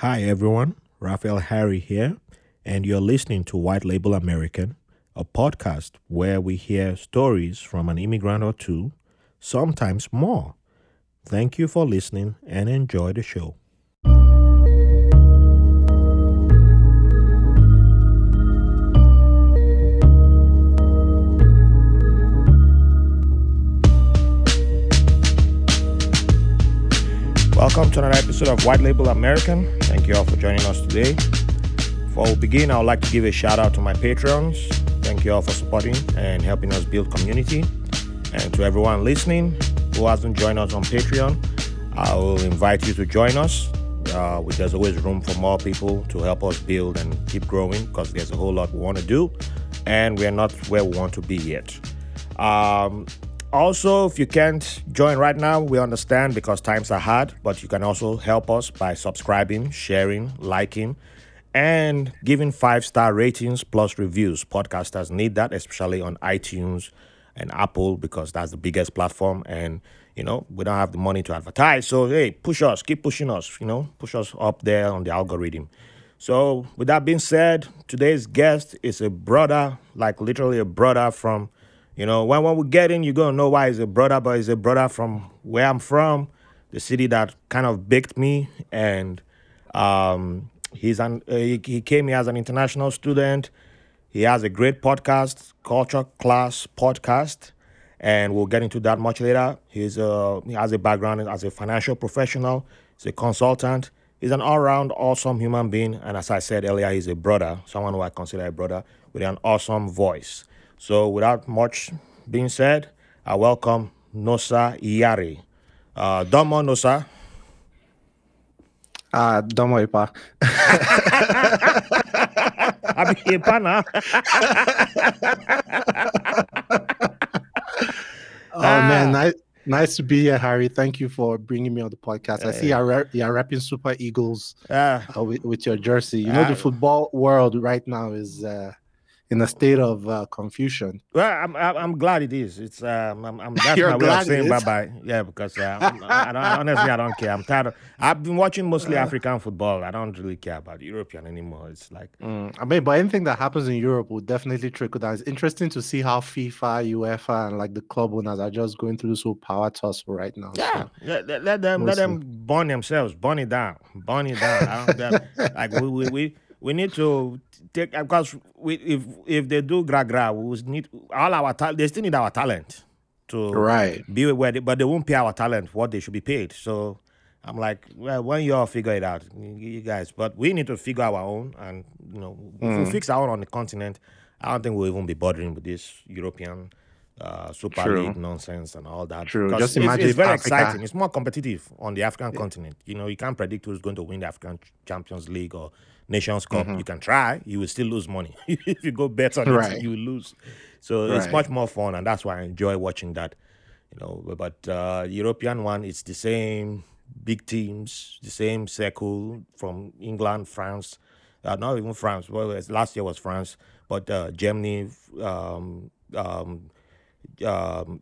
Hi, everyone. Raphael Harry here, and you're listening to White Label American, a podcast where we hear stories from an immigrant or two, sometimes more. Thank you for listening and enjoy the show. Welcome to another episode of White Label American. Thank you all for joining us today. Before we begin, I would like to give a shout out to my patrons. Thank you all for supporting and helping us build community. And to everyone listening who hasn't joined us on Patreon, I will invite you to join us. Uh, there's always room for more people to help us build and keep growing because there's a whole lot we want to do, and we're not where we want to be yet. Um, also, if you can't join right now, we understand because times are hard, but you can also help us by subscribing, sharing, liking, and giving five star ratings plus reviews. Podcasters need that, especially on iTunes and Apple, because that's the biggest platform. And, you know, we don't have the money to advertise. So, hey, push us, keep pushing us, you know, push us up there on the algorithm. So, with that being said, today's guest is a brother, like literally a brother from you know, when, when we get in, you're going to know why he's a brother, but he's a brother from where I'm from, the city that kind of baked me. And um, he's an, uh, he, he came here as an international student. He has a great podcast, Culture Class Podcast, and we'll get into that much later. He's a, he has a background as a financial professional, he's a consultant. He's an all round awesome human being. And as I said earlier, he's a brother, someone who I consider a brother with an awesome voice. So, without much being said, I welcome Nosa Iyare. Uh, Domo Nosa. Ah, domo Ipa. Abi Ipa na. oh man, nice, nice to be here, Harry. Thank you for bringing me on the podcast. I see you're, rep- you're repping Super Eagles Yeah. uh, with, with your jersey. You know, Ah. the football world right now is uh, in a state of uh, confusion. Well, I'm, I'm I'm glad it is. It's um, I'm, I'm that's You're my way of saying bye bye. Yeah, because uh, I, don't, honestly I don't care. I'm tired. Of, I've been watching mostly African football. I don't really care about European anymore. It's like Mm, I mean, but anything that happens in Europe will definitely trickle down. It's interesting to see how FIFA, UEFA, and like the club owners are just going through this whole power tussle right now. Yeah, So, let, let, let them let them burn themselves, burn it down, burn it down. I don't, like we, we, we, we need to take because we, if if they do gra gra, we need all our talent. They still need our talent to right. be where, they, but they won't pay our talent what they should be paid. So I'm like, well, when you all figure it out, you guys. But we need to figure our own, and you know, if Mm. we fix our own on the continent, I don't think we'll even be bothering with this European. Uh, Super True. League nonsense and all that. True. Just imagine it's if very Africa- exciting. It's more competitive on the African continent. You know, you can't predict who's going to win the African Champions League or Nations Cup. You can try, you will still lose money. if you go bet on Mm-hmm. Right. it, you will lose. So it's much more fun, and that's why I enjoy watching that. You know, but uh, European one, it's the same big teams, the same circle from England, France, uh, not even France. Well, last year was France, but uh, Germany, um, um, um,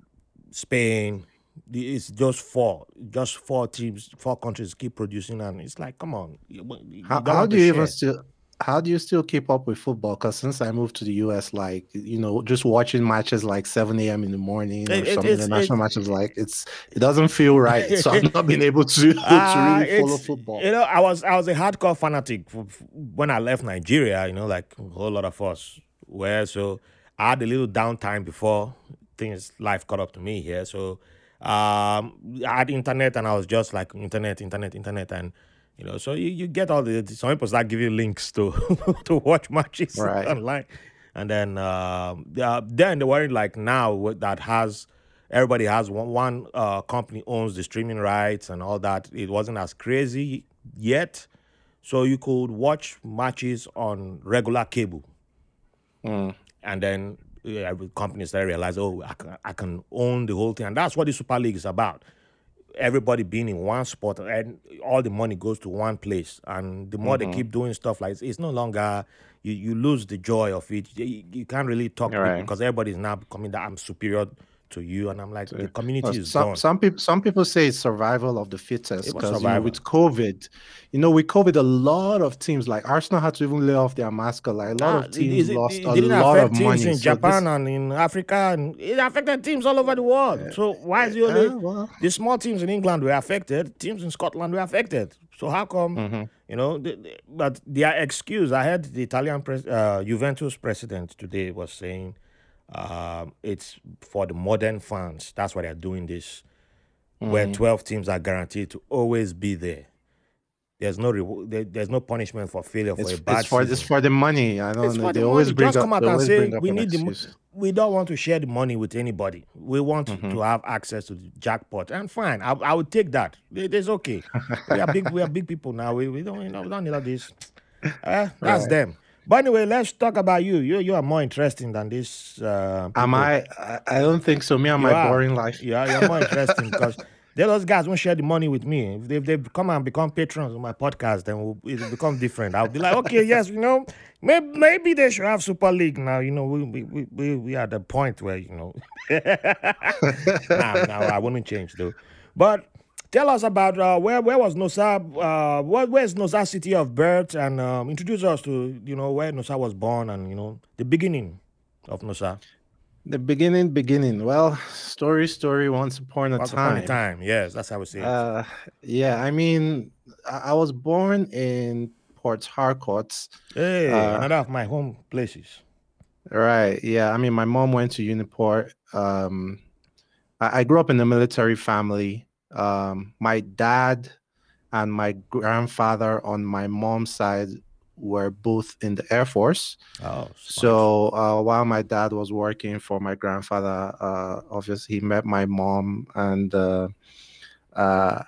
Spain. The- It's just four, just four teams, four countries keep producing, and it's like, come on. you- you How, how do you share. even still how do you still keep up with football? Because since I moved to the US, like you know, just watching matches like 7 a.m. in the morning or It- some international matches, like it's it doesn't feel right. So I've not been able to, to Ah, really follow football. You know, I was I was a hardcore fanatic when I left Nigeria. You know, like a whole lot of us were. So I had a little downtime before things life caught up to me here. So um, I had internet, and I was just like internet, internet, internet, and you know, so you, you get all the some people start giving links to to watch matches Right. online, and then um, uh, then they were like now that has everybody has one one uh, company owns the streaming rights and all that. It wasn't as crazy yet, so you could watch matches on regular cable, Mm. and then yeah, companies that realize, oh, I can, I can own the whole thing, and that's what the Super League is about. Everybody being in one spot, and all the money goes to one place. And the more they mm-hmm. keep doing stuff like it's no longer you, you lose the joy of it. You, you can't really talk Right. because everybody is now becoming that I'm superior to you, and I'm like, the community is some gone. some people some people say it's survival of the fittest because you know with COVID, you know with COVID, a lot of teams like Arsenal had to even lay off their mascot. Like a lot Ah, of teams it, lost it a lot of teams money. in So Japan this, and in Africa, and it affected teams all over the world. So why is it only well, the small teams in England were affected? Teams in Scotland were affected. So how come? mhm. You know, the, the- but their excuse. I heard the Italian pres, uh, Juventus president today was saying um, it's for the modern fans. That's why they're doing this, where Mm. 12 teams are guaranteed to always be there. There's no reward. There, there's no punishment for failure for it's a bad it's for it's for the money. I don't for know. the They always money. bring Just up come out and say we need the. mo- We don't want to share the money with anybody. We want Mhm. to have access to the jackpot, and fine, I, I would take that. It- It's okay. we are big. We are big people now. We, we don't. You know, we don't need all this. Uh, that's Right. them. But anyway, let's talk about you. You you are more interesting than this. Uh, Am. I, I? Don't think so. Me and You my are. boring life. Yeah, you're more interesting because those guys won't share the money with me. If they, if they come and become patrons on my podcast, then we'll, it'll become different. I'll be like, okay, yes, you know, maybe, maybe they should have Super League now. You know, we we we, we, we are at the point where you know, nah, nah, I wouldn't change though. But tell us about uh, where where was Nosa? Uh, what where's Nosa city of birth? And um, introduce us to you know where Nosa was born and you know the beginning of Nosa. The beginning, beginning. Well, story, story. Once upon a Once upon a time. time, yes, that's how we say it. Uh, yeah. I mean, I, I was born in Port Harcourt. Hey, Uh, another of my home places. Right. Yeah. I mean, my mom went to Uniport. Um, I, I grew up in a military family. Um, my dad and my grandfather on my mom's side were both in the Air Force. Oh, smart. So uh, while my dad was working for my grandfather, uh, obviously he met my mom, and uh, uh,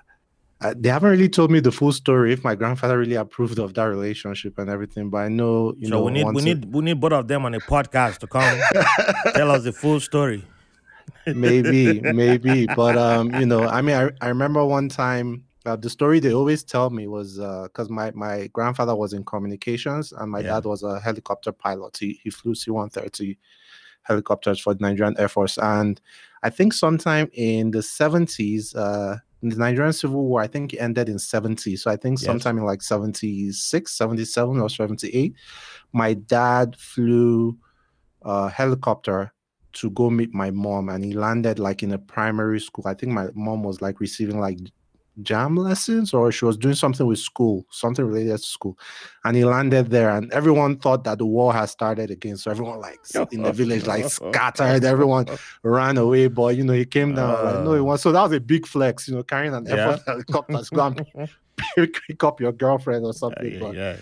uh, they haven't really told me the full story if my grandfather really approved of that relationship and everything. But I know, you so know, we need we it- need we need both of them on a podcast to come tell us the full story. Maybe maybe but um you know i mean i, I remember one time uh, the story they always tell me was because my my grandfather was in communications and my Yeah. dad was a helicopter pilot he, he flew c-130 helicopters for the nigerian air force and i think sometime in the 70s uh the nigerian civil war i think ended in 70 so i think Yes. sometime in like 76 77 or 78 my dad flew a helicopter to go meet my mom and he landed like in a primary school i think my mom was like receiving like jam lessons or she was doing something with school something related to school and he landed there and everyone thought that the war had started again so everyone like in the village like scattered everyone ran away but you know he came down like no it Uh. was so that was a big flex you know carrying an Yeah. Helicopter to go and pick up your girlfriend or Uh, something yeah, but yeah.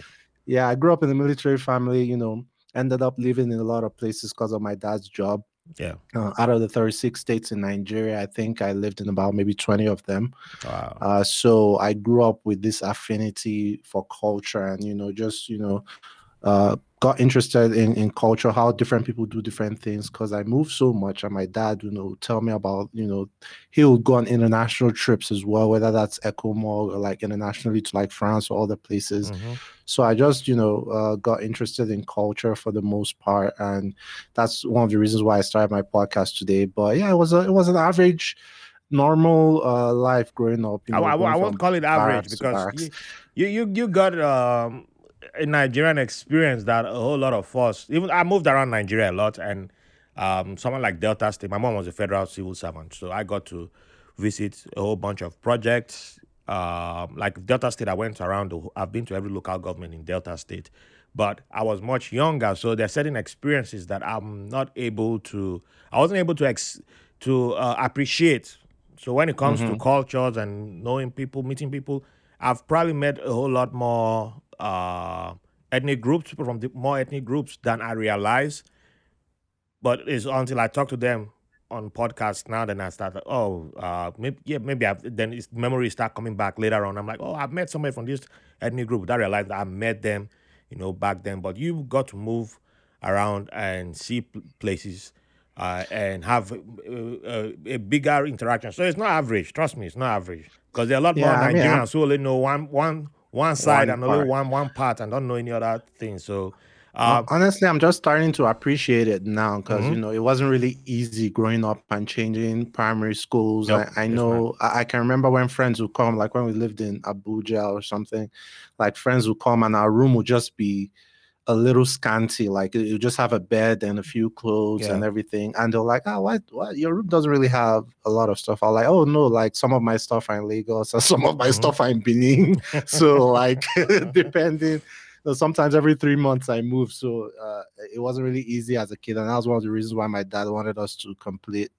yeah, I grew up in a military family, you know, ended up living in a lot of places because of my dad's job. Yeah. Uh, out of the 36 states in Nigeria, I think I lived in about maybe 20 of them. Wow. Uh, so I grew up with this affinity for culture and, you know, just, you know, uh, got interested in, in culture, how different people do different things because I moved so much. And my dad, you know, tell me about, you know, he would go on international trips as well, whether that's ECOMOG or like internationally to like France or other places Mhm. so i just you know uh, got interested in culture for the most part and that's one of the reasons why i started my podcast today but yeah it was a, it was an average normal uh life growing up you I, know, I, going I won't call it average because you, you you got um, Nigerian experience that a whole lot of us. Even I moved around Nigeria a lot, and um, someone like Delta State. My mom was a federal civil servant, so I got to visit a whole bunch of projects. Um, like Delta State, I went around. The, I've been to every local government in Delta State, but I was much younger, so there are certain experiences that I'm not able to. I wasn't able to ex, to uh, appreciate. So when it comes to cultures and knowing people, meeting people, I've probably met a whole lot more uh, ethnic groups, people from the, more ethnic groups than I realize. But it's until I talk to them on podcasts now, then I start. like, Oh, uh, maybe yeah, maybe I've, then it's, memories start coming back later on. I'm like, oh, I've met somebody from this ethnic group. I realized that I met them, you know, back then. But you got to move around and see places. Uh, and have uh, uh, a bigger interaction. So it's not average. Trust me, it's not average because there are a lot Yeah, more I mean, Nigerians who only know one one one side One and only one one part and don't know any other thing. So Uh, Honestly, I'm just starting to appreciate it now because Mhm. you know it wasn't really easy growing up and changing primary schools. Nope, I, I know I, I can remember when friends would come, like when we lived in Abuja or something, like friends would come and our room would just be a little scanty, like you just have a bed and a few clothes and everything. And they're like, "Oh, what? What? Your room doesn't really have a lot of stuff." I'm like, "Oh no, like some of my stuff are in Lagos, and some of my Mhm. stuff are in Benin." so like depending so sometimes every three months I move. So uh, it wasn't really easy as a kid, and that was one of the reasons why my dad wanted us to complete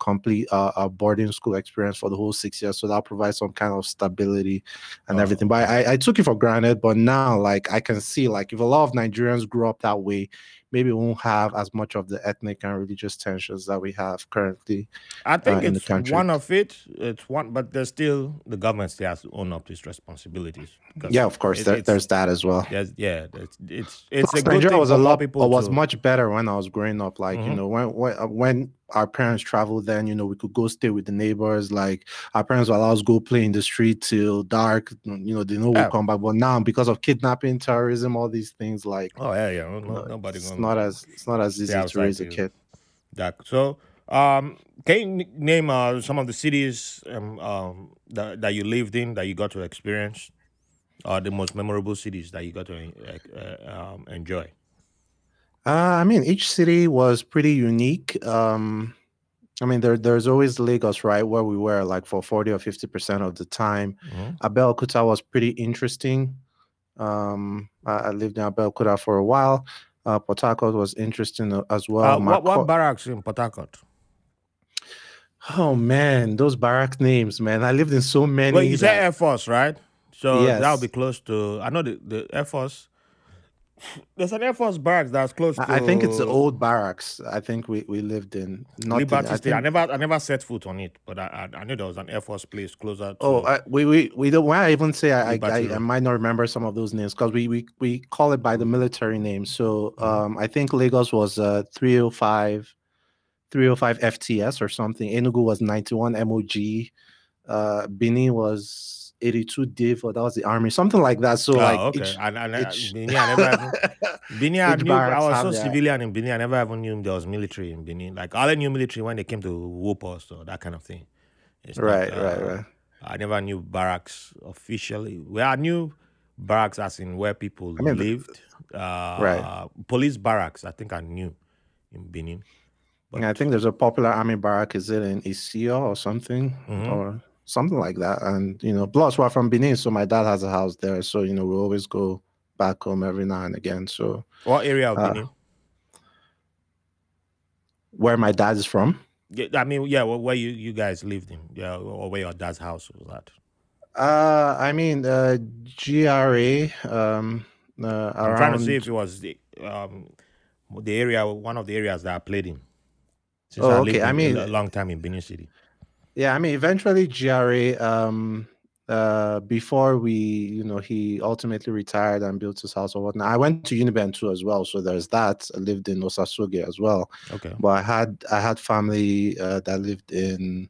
complete uh, a boarding school experience for the whole six years. So that provides some kind of stability and Oh, everything. But I, I took it for granted. But now, like I can see, like if a lot of Nigerians grew up that way, maybe we won't have as much of the ethnic and religious tensions that we have currently. I think in the it's country. one of it. It's one, but there's still the government still has to own up to its responsibilities. Yeah, of course, it- there, there's that as well. There's, yeah, it's it's it's a Plus, good Nigeria thing was for a lot people was to- much better when I was growing up. Like you Mhm. know, when when uh, when our parents traveled, then you know we could go stay with the neighbors. Like our parents will allow us go play in the street till dark. You know, they know we'll come back. But now, because of kidnapping, terrorism, all these things, like Oh yeah, yeah. No, no- nobody it's gonna not as it's not as easy to raise a kid. that. So, um, can you name uh, some of the cities um, um, that that you lived in that you got to experience, or the most memorable cities that you got to uh, um, enjoy? Uh, I mean, each city was pretty unique. Um, I mean, there there's always Lagos, right, where we were like for forty or fifty percent of the time. Mhm. Abeokuta was pretty interesting. Um, I, I lived in Abeokuta for a while. Uh, Port Harcourt was interesting uh, as well. uh, what, what barracks in Port Harcourt? oh man, those barrack names, man! I lived in so many. Well, you that- say Air Force, right? So that'll Yes. be close to. I know the, the Air Force. There's an Air Force barracks that's close to. I think it's the old barracks. I think we, we lived in. Not I State. I never, I never set foot on it, but I, I, I knew there was an Air Force place closer. To, Oh, I, we we we don't. When I even say I I, I, I might not remember some of those names because we, we we call it by the military name. So Mhm. um, I think Lagos was uh 305, 305 FTS or something. Enugu was 91 MOG. Uh, Benin was 82 Div, or that was the army, something like that. So oh, like okay. each- and, and, uh, each- Benin, I never even, Benin, I knew I was so civilian in Benin. I never even knew there was military in Benin. Like all I knew military when they came to whoop us or that kind of thing. It's not, right, right, uh, right. I never knew barracks officially. Well, I knew barracks as in where people I mean, lived. Uh, Police barracks, I think I knew in Benin. But Yeah, I think there's a popular army barrack. Is it in Isio or something, Mhm. or something like that? And you know, plus we're from Benin, so my dad has a house there. So you know, we always go back home every now and again. So what area of uh, Benin? where my dad is from, Yeah, I mean, yeah, where, where you, you guys lived in, yeah, or where your dad's house was at. uh, I mean, uh, GRA. Um, uh, I'm trying to see if it was the um the area, one of the areas that I played in. Since Oh, I okay, lived I mean- a long time in Benin City. Yeah, I mean, eventually GRA. Um, uh, before we, you know, he ultimately retired and built his house or whatnot. I went to Uniben too as well, so there's that. I lived in Osasuge as well. Okay. but I had I had family uh, that lived in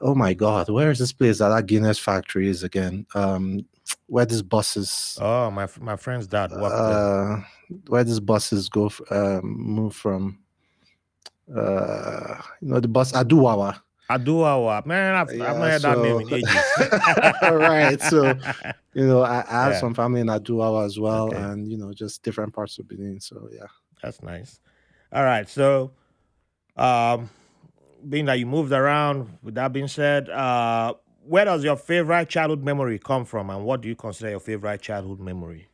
oh my god, where is this place that that Guinness factory is again? Um, where these buses Oh, my my friend's dad uh, where these buses go f- um, move from uh, you know the bus Aduwawa. Aduwawa, man, I've, I've Yeah, not heard that name in ages. Right, so, You know, I, I have Yeah. some family in Aduwawa as well, Okay. and you know, just different parts of Benin. So yeah. That's nice. All right, so um, being that you moved around, with that being said, uh, where does your favorite childhood memory come from, and what do you consider your favorite childhood memory?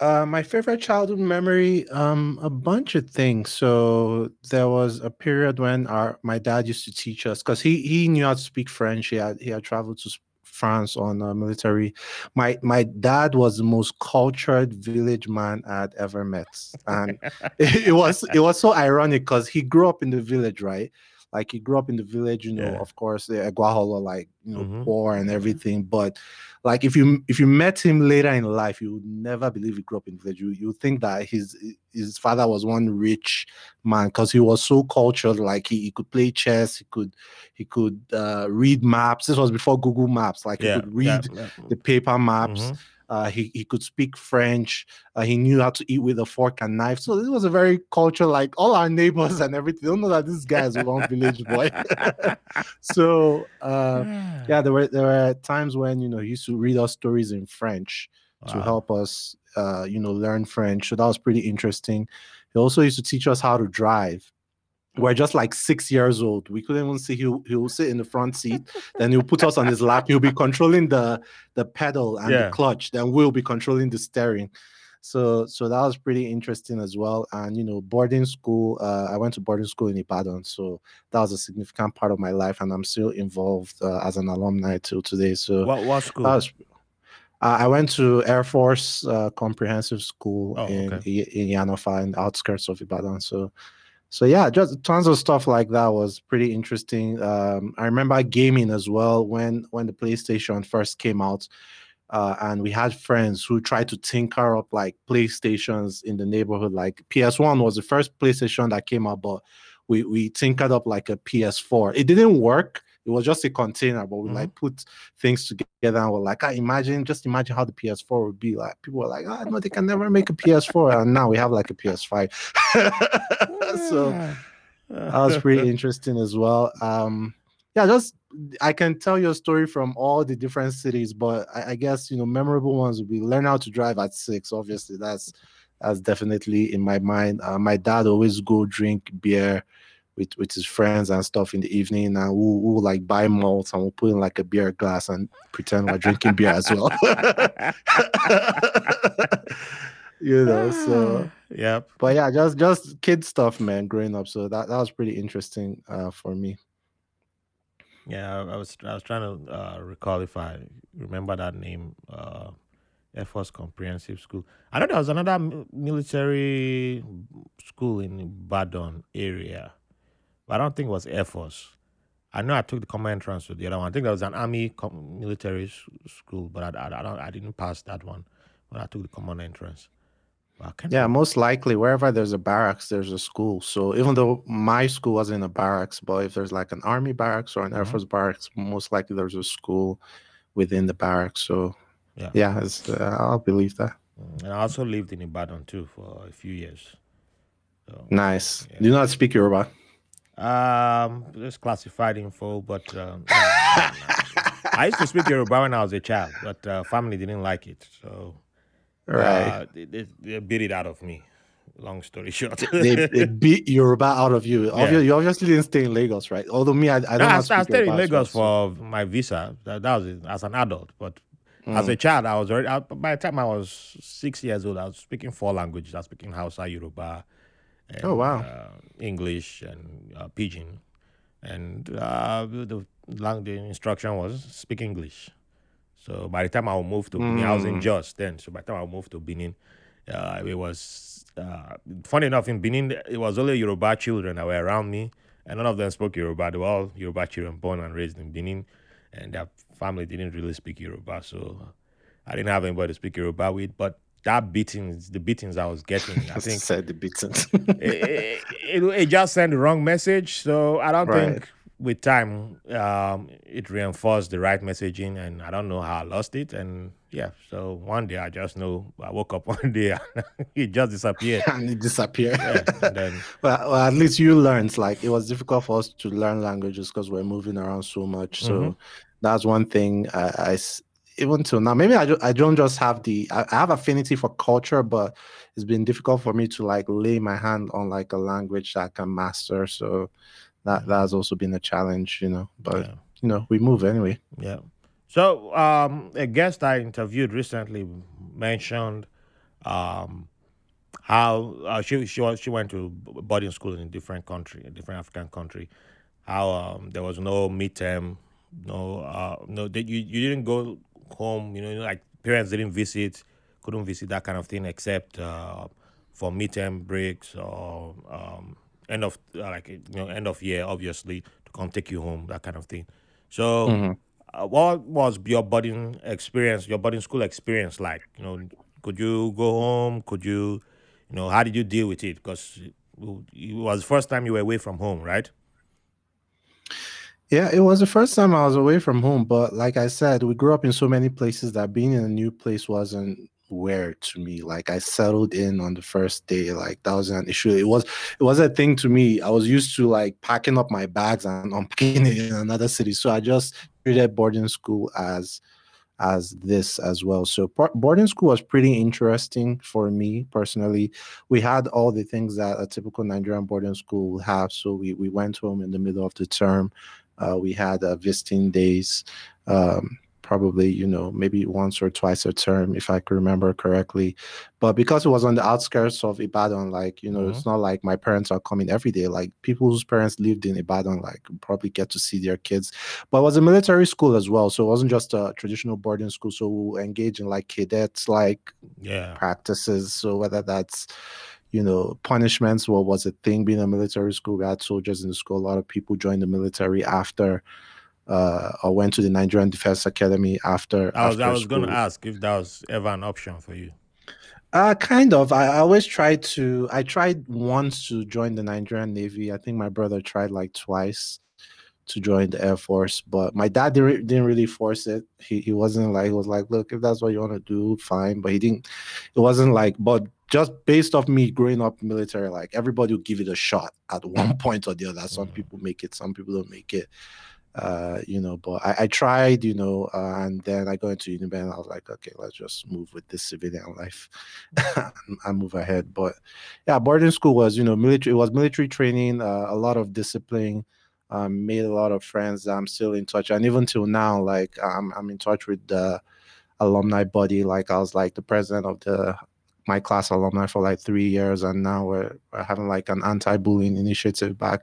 Uh, my favorite childhood memory, um, a bunch of things. So there was a period when our my dad used to teach us because he he knew how to speak French. He had he had traveled to France on uh, military. My my dad was the most cultured village man I'd ever met, and it, it was it was so ironic because he grew up in the village, right? Like he grew up in the village, you know. Yeah. Of course, the Eguaholo, like you know, Mhm. poor and everything. But like if you if you met him later in life, you would never believe he grew up in the village. You you think that his his father was one rich man because he was so cultured. Like he, he could play chess, he could he could uh, read maps. This was before Google Maps. Like he could read yeah, the paper maps. mhm. Uh, he he could speak French. Uh, he knew how to eat with a fork and knife. So it was a very culture like all our neighbors and everything. Don't know that this guy is one village boy. so uh, yeah, there were there were times when you know he used to read us stories in French wow. to help us uh, you know learn French. So that was pretty interesting. He also used to teach us how to drive we're just like six years old. We couldn't even see. He'll he'll sit in the front seat, then he'll put us on his lap. He'll be controlling the the pedal and yeah. the clutch. Then we'll be controlling the steering. So so that was pretty interesting as well. And you know, boarding school. Uh, I went to boarding school in Ibadan, so that was a significant part of my life, and I'm still involved uh, as an alumni till today. So what what school? Was, uh, I went to Air Force uh, Comprehensive School oh, in okay. in Yanofa, in the outskirts of Ibadan. So so yeah, just tons of stuff like that was pretty interesting. Um, I remember gaming as well when when the PlayStation first came out, uh, and we had friends who tried to tinker up like PlayStations in the neighborhood. Like PS1 was the first PlayStation that came out, but we we tinkered up like a PS4. It didn't work it was just a container, but we mm-hmm. like put things together and we're like, I ah, imagine, just imagine how the PS4 would be like. People were like, oh no, they can never make a PS4. And now we have like a PS5. so that was pretty interesting as well. Um, yeah, just I can tell you a story from all the different cities, but I, I guess you know memorable ones would be learn how to drive at six. Obviously, that's that's definitely in my mind. Uh, my dad always go drink beer with with his friends and stuff in the evening, and we'll, we'll like buy malts and we'll put in like a beer glass and pretend we're drinking beer as well. you know, so yeah. But yeah, just just kid stuff, man. Growing up, so that that was pretty interesting uh, for me. Yeah, I was I was trying to uh, recall if I remember that name. Uh, Air Force Comprehensive School. I know there was another military school in Badon area. But I don't think it was Air Force. I know I took the common entrance to the other one. I think there was an army com- military school, but I, I, I, don't, I didn't pass that one when I took the common entrance. Yeah, most likely wherever there's a barracks, there's a school. So even though my school wasn't in a barracks, but if there's like an army barracks or an Air mm-hmm. Force barracks, most likely there's a school within the barracks. So yeah, yeah uh, I'll believe that. Mm, and I also lived in Ibadan too for a few years. So, nice. Yeah. Do not speak Yoruba? Um, it's classified info, but um, I used to speak Yoruba when I was a child, but uh, family didn't like it, so right, uh, they, they, they, beat it out of me. Long story short, they, they, beat Yoruba out of you. Yeah. You obviously didn't stay in Lagos, right? Although me, I, I don't. No, I, I stayed in Lagos for my visa. That, that was as an adult, but Mm. As a child, I was already. I, by the time I was six years old, I was speaking four languages. I was speaking Hausa, Yoruba, and, oh wow! Uh, English and uh, Pidgin, and uh, the, the instruction was speak English. So by the time I moved to Benin, I was in mm. Jos then. So by the time I moved to Benin, uh, it was uh, funny enough in Benin it was only Yoruba children that were around me, and none of them spoke Yoruba. They were all Yoruba children born and raised in Benin, and their family didn't really speak Yoruba. So I didn't have anybody to speak Yoruba with. But that beatings, the beatings I was getting, I think said the beatings. it, it, it, just sent the wrong message. So I don't right. think with time um, it reinforced the right messaging, and I don't know how I lost it. And yeah, so one day I just know I woke up one day it just disappeared. and it disappeared. Yeah, and then, well, well, at least you learned. Like it was difficult for us to learn languages because we're moving around so much. So mm-hmm. that's one thing I, I even till now, maybe I, I don't just have the I, have affinity for culture, but it's been difficult for me to like lay my hand on like a language that I can master. So that that has also been a challenge, you know. But yeah. you know, we move anyway. Yeah. So um, a guest I interviewed recently mentioned um, how uh, she she was, she went to boarding school in a different country, a different African country. How um, there was no midterm, no uh, no that you you didn't go home. You know, like parents didn't visit, couldn't visit that kind of thing except uh, for midterm breaks or um, end of uh, like you know end of year, obviously to come take you home, that kind of thing. So, mm-hmm. uh, what was your boarding experience, your boarding school experience like? You know, could you go home? Could you, you know, how did you deal with it? Because it was the first time you were away from home, right? Yeah, it was the first time I was away from home, but like I said, we grew up in so many places that being in a new place wasn't weird to me. Like I settled in on the first day, like that was an issue. It was it was a thing to me. I was used to like packing up my bags and unpacking it in another city. So I just treated boarding school as as this as well. So boarding school was pretty interesting for me personally. We had all the things that a typical Nigerian boarding school would have. So we, we went home in the middle of the term. Uh, we had uh, visiting days. Um, probably you know maybe once or twice a term if i could remember correctly but because it was on the outskirts of ibadan like you know mm-hmm. it's not like my parents are coming every day like people whose parents lived in ibadan like probably get to see their kids but it was a military school as well so it wasn't just a traditional boarding school so we engage in like cadets like yeah practices so whether that's you know, punishments what was a thing being a military school. We had soldiers in the school. A lot of people joined the military after uh, or went to the Nigerian Defense Academy after. I was after I was going to ask if that was ever an option for you. Uh, kind of. I, I always tried to. I tried once to join the Nigerian Navy. I think my brother tried like twice to join the Air Force, but my dad didn't, didn't really force it. He he wasn't like he was like, look, if that's what you want to do, fine. But he didn't. It wasn't like, but just based off me growing up military, like everybody will give it a shot at one point or the other. Some mm. people make it, some people don't make it uh, you know, but I, I tried, you know, uh, and then I got into Uniben and I was like, okay, let's just move with this civilian life and move ahead. But yeah, boarding school was, you know, military, it was military training, uh, a lot of discipline, um, made a lot of friends. I'm still in touch. And even till now, like I'm, I'm in touch with the alumni body. Like I was like the president of the my class alumni for like three years and now we're, we're having like an anti-bullying initiative back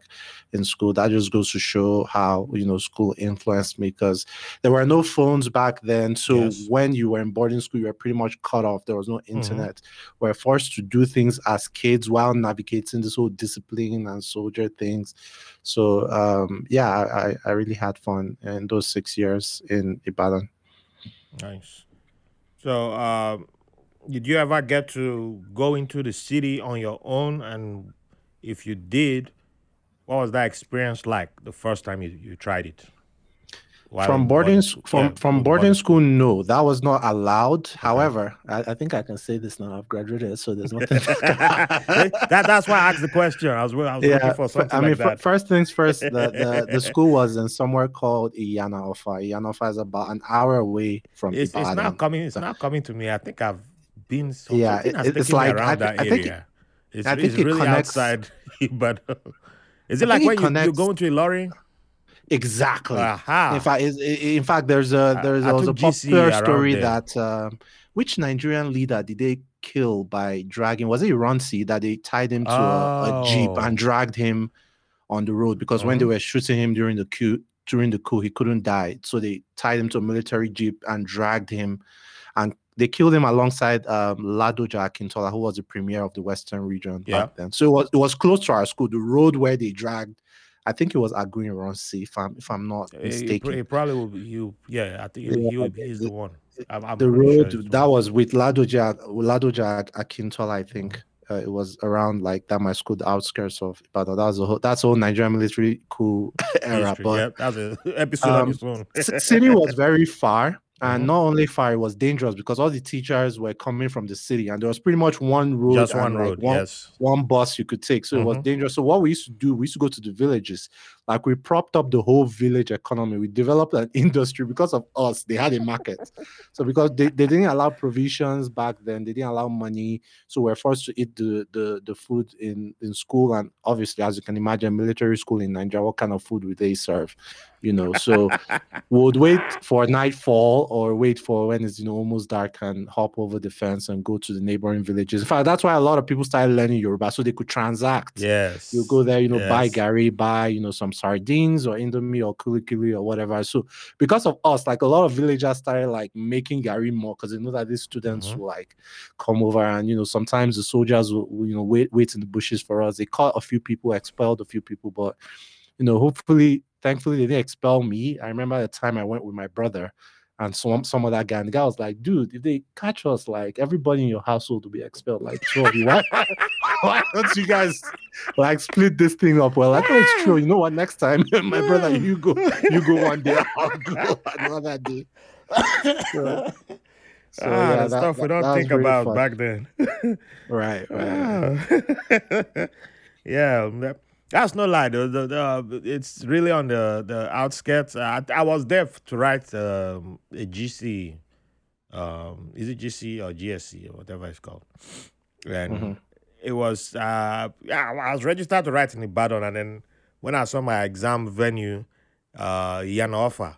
in school that just goes to show how you know school influenced me because there were no phones back then so yes. when you were in boarding school you were pretty much cut off there was no mm-hmm. internet mm-hmm. we are forced to do things as kids while navigating this whole discipline and soldier things so um, yeah I, I really had fun in those six years in ibadan nice so um did you ever get to go into the city on your own? And if you did, what was that experience like the first time you, you tried it? from boarding from yeah, from boarding school, no, that was not allowed. Okay. However, I, I, think I can say this now. I've graduated, so there's nothing. that that's why I asked the question. I was, I was yeah, looking for something. I mean, like first things first. The, the, the school was in somewhere called Iyana Ofa. Iyana Ofa is about an hour away from. It's, it's not coming. It's not coming to me. I think I've been yeah, it, it's like around I, that I area. It, it's, I think it's it really connects, outside, but is it like when connects, you, you go into a lorry? Exactly. In fact, in fact, there's a there's I, I a popular story that um, which Nigerian leader did they kill by dragging? Was it Ironsi that they tied him to oh. a, a, jeep and oh. dragged him on the road because when they uh-huh. were shooting him during the coup during the coup he couldn't die, so they tied him to a military jeep and dragged him and they killed him alongside um, Ladoja Akintola, who was the premier of the Western region yeah. back then. So it was it was close to our school. The road where they dragged, I think it was Aguiyi Ironsi, if I'm if I'm not mistaken. It, probably will be you. Yeah, I think yeah, he is the one. I'm, I'm the road sure that was with Ladoja Ladoja Akintola, I think. Uh, it was around like that my school, the outskirts of Ibadan. That was a whole, that's all Nigerian military coup era. History, but yeah, that's an episode um, City was very far and mm-hmm. not only far, it was dangerous because all the teachers were coming from the city, and there was pretty much one road, just one road, like one, yes, one bus you could take. So mm-hmm. it was mm-hmm. dangerous. So what we used to do, we used to go to the villages, like we propped up the whole village economy. We developed an industry because of us. They had a market, so because they, they didn't allow provisions back then, they didn't allow money, so we're forced to eat the the the food in in school, and obviously, as you can imagine, military school in Nigeria, what kind of food would they serve? you know. So we would wait for nightfall or wait for when it's you know almost dark and hop over the fence and go to the neighboring villages. In fact, that's why a lot of people started learning Yoruba so they could transact. Yes. You go there, you know, yes. buy Gary, buy, you know, some sardines or Indomie or kulikuli or whatever. So because of us, like a lot of villagers started like making garri more because they know that these students mm-hmm. will like come over and you know sometimes the soldiers will, will you know wait wait in the bushes for us. They caught a few people, expelled a few people, but you know, hopefully thankfully they didn't expel me. I remember the time I went with my brother and some some of that guy, and the guy was like, dude, if they catch us, like everybody in your household will be expelled, like you. Why why don't you guys like split this thing up? Well, I know it's true. You know what? Next time, my brother, you go, you go one day, I'll go another day. So, ah, yeah, the that- stuff we don't think really about fun. back then. Right, right. Ah. yeah, that- that's no lie. The, the, the, it's really on the, the outskirts. I, I was there to write um, a GC. Um, is it GC or GSC or whatever it's called? And Mhm. It was, uh, yeah, I was registered to write in Ibadan. And then when I saw my exam venue, uh, Yana Ofa,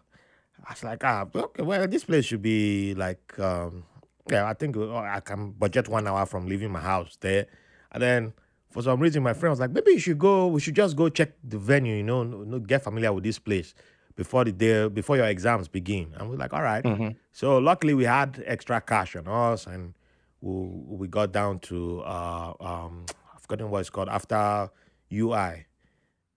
I was like, ah, okay, well, this place should be like, um, yeah, I think uh, I can budget one hour from leaving my house there. And then for some reason, my friend was like, maybe you should go, we should just go check the venue, you know, no, no, get familiar with this place before the day, before your exams begin. And we're like, all right. Mhm. So luckily we had extra cash on us and we, we got down to, uh, um, I've forgotten what it's called, after UI.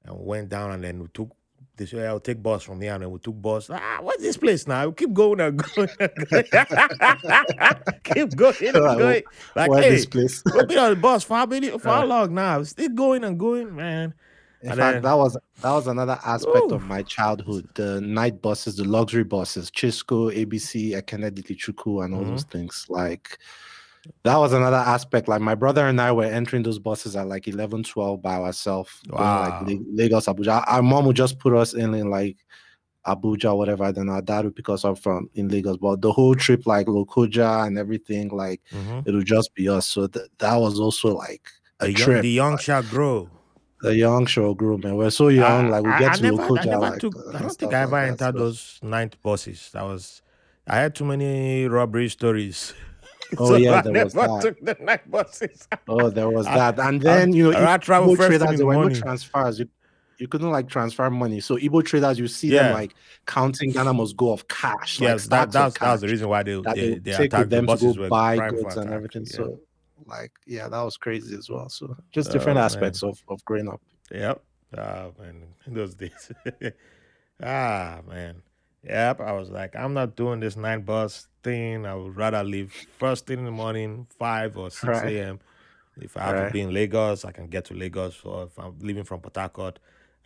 And we went down and then we took this way, I'll take bus from here and then we took bus. Ah, what's this place now? We keep going and going and going. keep going and going. Like, Why hey, this place? we've been on the bus for how many for how long now? Still going and going, man. In And fact, then- that was that was another aspect Ooh. of my childhood. The night buses, the luxury buses, Chisco, ABC, Ekenedi Chuku, and all Mhm. those things. Like that was another aspect. Like my brother and I were entering those buses at like 11, 12 by ourselves. Wow. Like La- Lagos, Abuja. Our mom would just put us in in like Abuja, whatever. Then our dad would pick us up from in Lagos. But the whole trip, like Lokoja and everything, like Mhm. it would just be us. So th- that was also like a The young, trip. the young shall grow. The young shall grow, man. We're so young, like we get I to never, Lokoja, I never like, took. I don't think I like ever that, entered those night buses. That was. I had too many robbery stories. Oh, so yeah, I there was that. took the night buses. Oh, there was that, and then you know, I if travel Igbo first traders, in there the were no transfers. You, you couldn't like transfer money. So Igbo traders, you see Yeah. them like counting Ghana must go of cash. like that, that's that was the reason why they that they, they, they take attacked the them to buses go buy goods and everything. yeah. So, like, yeah, that was crazy as well. So, just different Oh, aspects of, of growing up. Yep. Ah, man, in those days. ah, man. Yep. I was like, I'm not doing this night bus thing. I would rather leave first thing in the morning, 5 or 6 Right. a.m. If I have to be in Lagos, I can get to Lagos. Or if I'm leaving from Port Harcourt,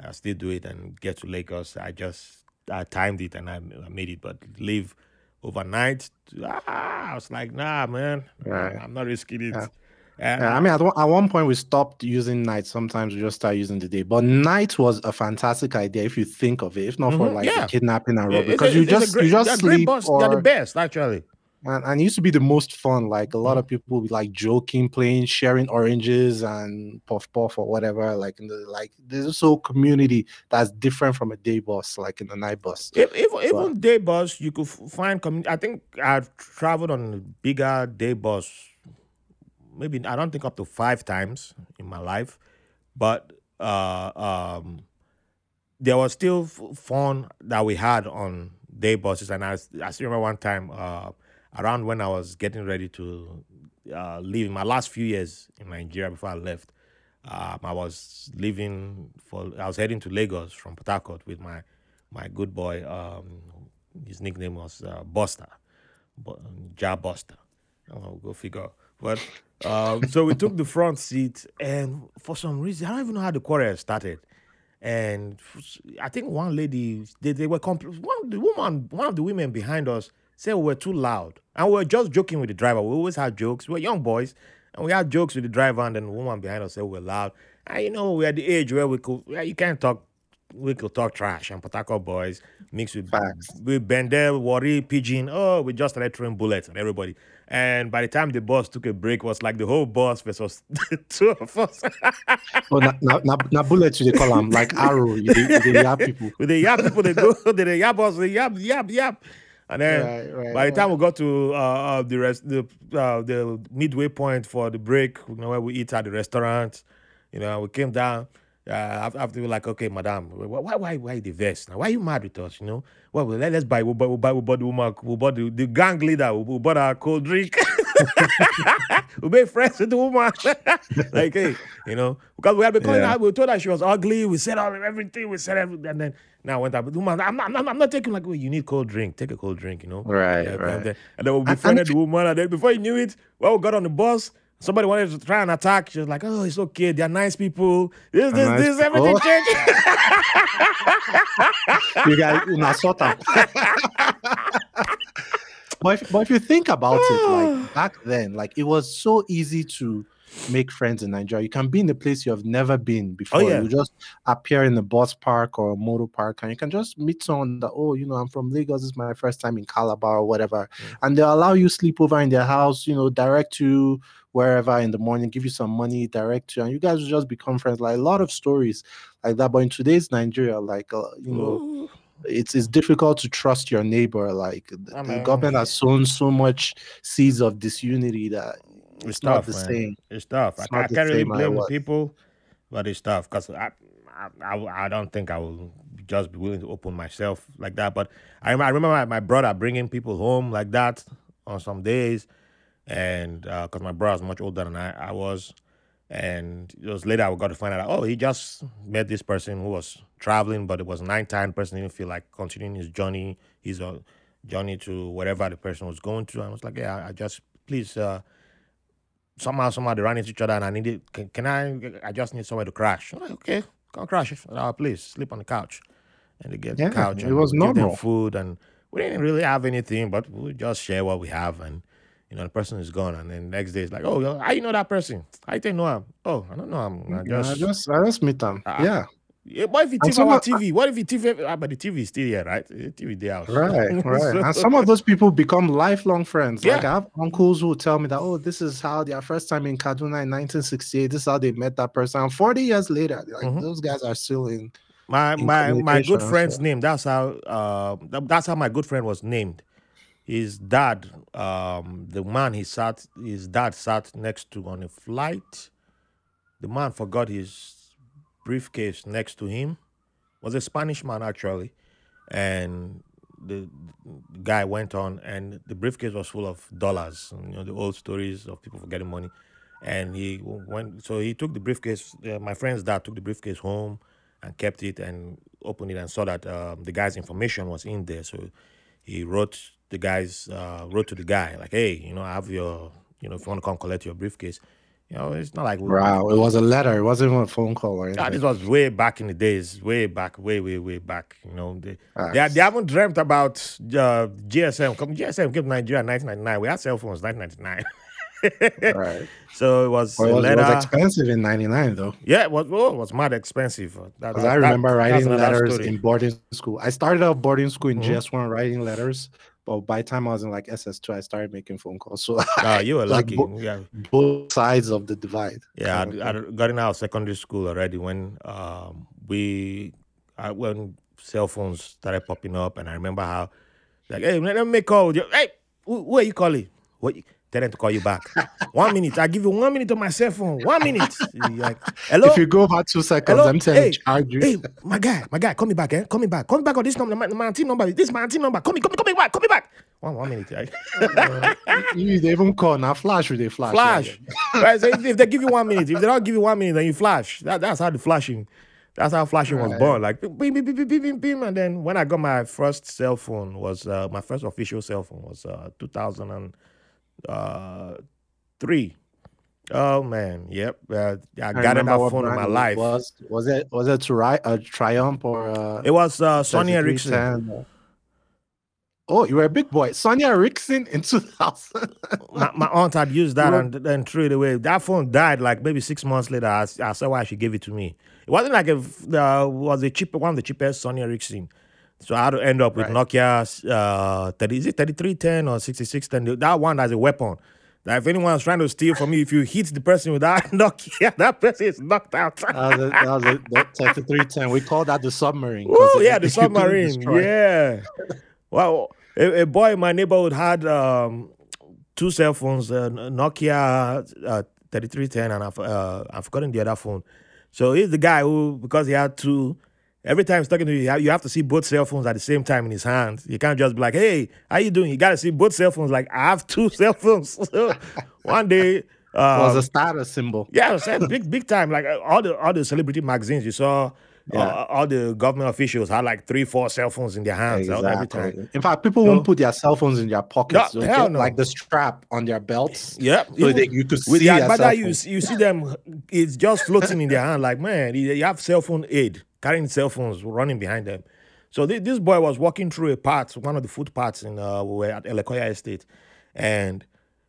I still do it and get to Lagos. I just, I timed it and I, I made it. But leave overnight, ah, I was like, nah, man. Right. I'm not risking it. Yeah. And Yeah, I mean, at one, at one point we stopped using night. Sometimes we just start using the day. But night was a fantastic idea if you think of it. If not for Mhm, like yeah. the kidnapping and robbery, because you just great- you just sleep bus. They're the best, actually. and, and it used to be the most fun. Like a lot Mm-hmm. of people would be like joking, playing, sharing oranges and puff puff or whatever. Like in the like, there's this whole community that's different from a day bus, like in the night bus. If, if, even day bus, you could find. commu- I think I've traveled on a bigger day bus. Maybe I don't think up to five times in my life, but uh, um, there was still fun that we had on day buses. And I, still remember one time uh, around when I was getting ready to uh, leave my last few years in Nigeria before I left. Um, I was leaving for. I was heading to Lagos from Port Harcourt with my my good boy. Um, his nickname was uh, Buster, Bu- Ja Buster. Oh, go figure. But um, so we took the front seat, and for some reason, I don't even know how the quarrel started. And I think one lady, they, they were compl- one the woman, one of the women behind us said we were too loud, and we were just joking with the driver. We always had jokes. We were young boys, and we had jokes with the driver, and then the woman behind us said we were loud. And you know, we're at the age where we could, you can't talk we could talk trash and Potako boys mixed with Facts. with Bendel, Warri, Pidgin. Oh, we just started throwing bullets at everybody. And by the time the boss took a break, it was like the whole boss versus two of us. Oh, na, na, na, na bullet you they call them like arrow. You they, you they yap people. with the yap people, they go, they the yap us, they yap, yap, yap. And then Right, right, by the right. time we got to uh, uh, the rest, the uh, the midway point for the break, you know, where we eat at the restaurant, you know, we came down. Uh, after, after we were like, okay, madam, why, why, why, the vest? Now, why you mad with us? You know, well, well let, us buy, we buy, we buy, we bought the woman, we bought the, the gang leader, we, we bought our cold drink. we made friends with the woman. like, hey, you know, because we had been calling Yeah. her, we told her she was ugly. We said all everything. We said everything, and then now I went up. The woman, I'm not, I'm not, I'm not taking like, well, you need cold drink. Take a cold drink. You know, Right, Yeah, right. And then, and then we befriended the woman, and then before you knew it, well, we got on the bus. Somebody wanted to try and attack. She was like, "Oh, it's okay. They're nice people. This, this, Nice this, everything people. changed." you guys, una sort of. but, if, but if you think about it, like back then, like it was so easy to make friends in Nigeria. You can be in a place you have never been before. Oh, yeah. You just appear in a bus park or a motor park, and you can just meet someone that, oh, you know, I'm from Lagos. This is my first time in Calabar or whatever, Mm. and they allow you sleep over in their house. You know, direct you wherever in the morning, give you some money, direct you, and you guys will just become friends. Like a lot of stories like that. But in today's Nigeria, like uh, you know Ooh. it's it's difficult to trust your neighbor. Like the, I the government has sown so much seeds of disunity that It's, it's not the man. same. It's tough. It's I, I can't really blame the people, but it's tough because I, I, I, I don't think I will just be willing to open myself like that. But I, I remember my, my brother bringing people home like that on some days, and because my brother was much older than I, I was, and it was later I got to find out. Oh, he just met this person who was traveling, but it was nine time. Person didn't feel like continuing his journey, his uh, journey to wherever the person was going to. And I was like, yeah, I just please. Uh, somehow, somehow they ran into each other, and I needed. Can, can I? I just need somewhere to crash. I'm like, okay, come crash at our place. Sleep on the couch, and they get Yeah, the couch. it and was we give them normal. food, and we didn't really have anything, but we just share what we have, and you know the person is gone, and then next day it's like, oh, how you know that person? How you think know him? Oh, I don't know him. I Yeah, I just. just I just meet them. Ah. yeah, Yeah, what if you And TV some our of- TV? What if you TV? Ah, but the TV is still here, right? The TV the house. right, right. And some of those people become lifelong friends. Like Yeah. I have uncles who tell me that oh, this is how their first time in Kaduna in 1968. This is how they met that person. And 40 years later, like Mhm. those guys are still in. My in my my good friend's name. That's how uh th- that's how my good friend was named. His dad, um, the man he sat, his dad sat next to on a flight. The man forgot his briefcase next to him. Was a Spanish man actually, and the, guy went on, and the briefcase was full of dollars. You know the old stories of people forgetting money, and he went. So he took the briefcase. Uh, my friend's dad took the briefcase home and kept it and opened it and saw that um, the guy's information was in there. So he wrote the guy's uh, wrote to the guy like, "Hey, you know, I have your, you know, if you want to come collect your briefcase, you know, it's not like Wow, it was a letter. It wasn't even a phone call or Ah, anything. this was way back in the days, way back, way, way, way back. You know, they, Ah. they, they haven't dreamt about uh, GSM. Come, GSM came to Nigeria in 1999. We had cell phones 1999. Right. So it was Well, it, was, it was expensive in 99 though. yeah, it was, oh, it was mad expensive. That, Because that- I remember that's writing letters story. in boarding school. I started out boarding school in Mhm. JS1 writing letters, by the time I was in like SS2, I started making phone calls. So Ah, you were lucky. bo- yeah, both sides of the divide. Yeah, thing. I'd gotten out of secondary school already when um, we I, when cell phones started popping up, and I remember how like, hey, let me make call. You- Hey, who, who are you calling? What? Tell them to call you back. one minute. I give you one minute on my cell phone. One minute. Like, hello. If you go back two seconds, Hello? I'm saying Hey, charge you. Hey, my guy, my guy, call me back, eh? Call me back. Call me back on this number, my, my auntie number. This is my auntie number. Call me, call me, call me back, call me back. One, one minute. right? you they even call now. Flash with a flash. flash. right? So if, if they give you one minute, if they don't give you one minute, then you flash. That, that's how the flashing. That's how flashing was born. Like beep, beep, beep, beep, beep, beep, beep. And then when I got my first cell phone was uh, my first official cell phone was uh, 2003. Oh man, yep. Uh, I, got remember that what phone in my it life. Was was it was it to ri- a Triumph or uh, It was uh, Sony Ericsson. 3310? Oh, you were a big boy. Sony Ericsson in 2000. my, my aunt had used that and then threw it away. That phone died like maybe six months later. I, I saw why she gave it to me. It wasn't like a uh, was a cheap one of the cheapest Sony Ericsson. So I had to end up with Right. Nokia uh 30, is it 3310 or 6610? That one as a weapon. That if anyone's trying to steal from me, if you hit the person with that Nokia, that person is knocked out. That was a, that was a, that 3310. We call that the submarine. Oh it- yeah, the submarine. Yeah. well, a, a boy in my neighborhood had um, two cell phones, uh, Nokia uh, 3310, and I've, uh, I've forgotten the other phone. So he's the guy who, because he had two, every time he's talking to you, you have, to see both cell phones at the same time in his hands. You can't just be like, hey, how you doing? You got to see both cell phones. Like, I have two cell phones. One day, It was um, a status symbol. yeah, it was uh, big, big time. Like uh, all the all the celebrity magazines, you saw uh, all the government officials had like three, four cell phones in their hands all- every time. Exactly. In fact, people So- won't put their cell phones in their pockets. No, hell get, no. Like the strap on their belts. Yep. So even- they, you could with see the cell you, you see them, it's just floating in their hand. Like, man, you have cell phone aid, carrying cell phones running behind them. So thi- this boy was walking through a path, one of the footpaths in uh, we were at Elekoya Estate, and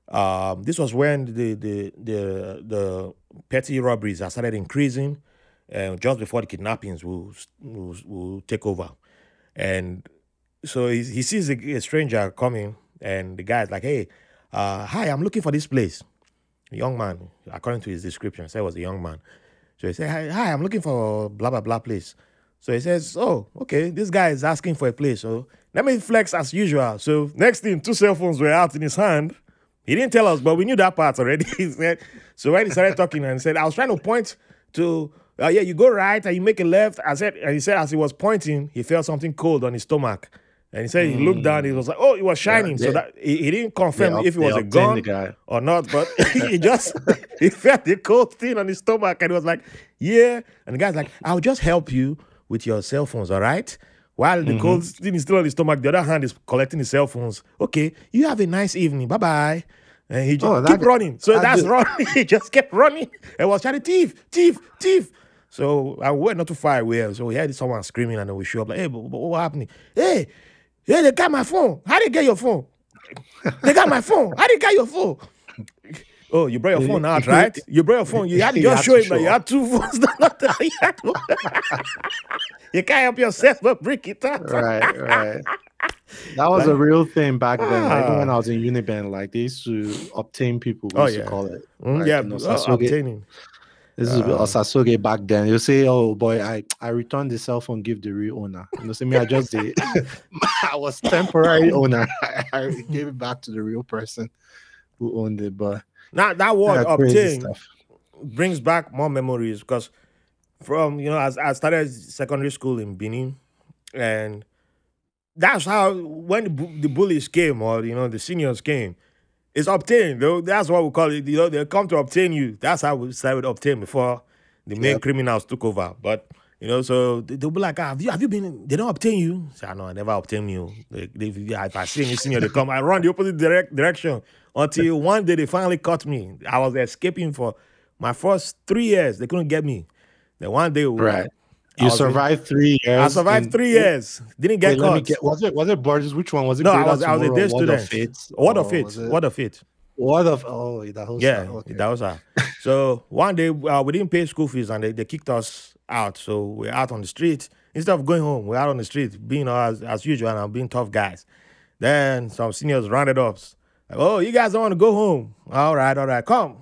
um, this was when the the the the petty robberies had started increasing, and just before the kidnappings will will, will take over, and so he, he sees a, a stranger coming, and the guy's like, "Hey, uh, hi, I'm looking for this place." A young man, according to his description, said was a young man. So he said, "Hi, hi, I'm looking for blah blah blah place." So he says, "Oh, okay, this guy is asking for a place. So let me flex as usual." So next thing, two cell phones were out in his hand. He didn't tell us, but we knew that part already. so when he started talking and said, "I was trying to point to." Uh, yeah, you go right and you make a left. I said, and he said, as he was pointing, he felt something cold on his stomach, and he said he looked down. He was like, "Oh, it was shining." so they- that he, he didn't confirm They if it was a gun guy. or not, but he just he felt the cold thing on his stomach and he was like, Yeah. And the guy's like, I'll just help you with your cell phones, all right? While Mm-hmm. the cold thing is still on his stomach, the other hand is collecting his cell phones. Okay, you have a nice evening. Bye bye. And he just Oh, keep running. So that that's running. he just kept running and was shouting, thief, thief, thief. So I went not too far away. So we heard someone screaming and then we show up like, hey, but, but what happened? Hey, hey, they got my phone. How they get your phone? They got my phone. How they get your phone? Oh, you brought your phone out, right? You brought your phone. You had to just show to him that show you had two phones. Not that you had- you can't help yourself but break it out. right, right. That was a real thing back then. Like, even when Ah. I was in Uniben, like they used to obtain people. We Oh, used yeah. to call it. Mm, Like, yeah, you know, oh, Sasuke- obtaining. This is Uh, Osasoge back then. You say, "Oh boy, I I returned the cell phone, give the real owner." You know, see me, I just did. I was temporary owner. I, I gave it back to the real person who owned it. But Now that word yeah, obtain brings back more memories because from you know as I started secondary school in Benin, and that's how when the, the bullies came or you know the seniors came, it's obtained. Though that's what we call it. You know they come to obtain you. That's how we started obtain before the main Yep. criminals took over. But you know, so they- they'll be like, ah, have you have you been? They don't obtain you. Say, "Ah, no, I never obtain you. They, they, if I see any senior, they come. I run the opposite direct direction until one day they finally caught me. I was escaping for my first three years. They couldn't get me. Then one day, Right. You survived three years. I survived in- three years. Didn't get Wait, caught. get, was it was it Borges? Which one was it? no, I was I was a day student. What of it? What of it? Word of oh, that was Yeah, okay. that was her. So one day uh, we didn't pay school fees and they, they kicked us out. So we're out on the street. Instead of going home, we're out on the street being as, as usual and I'm being tough guys. Then some seniors rounded us. Like, oh, you guys don't want to go home. All right, all right. Come.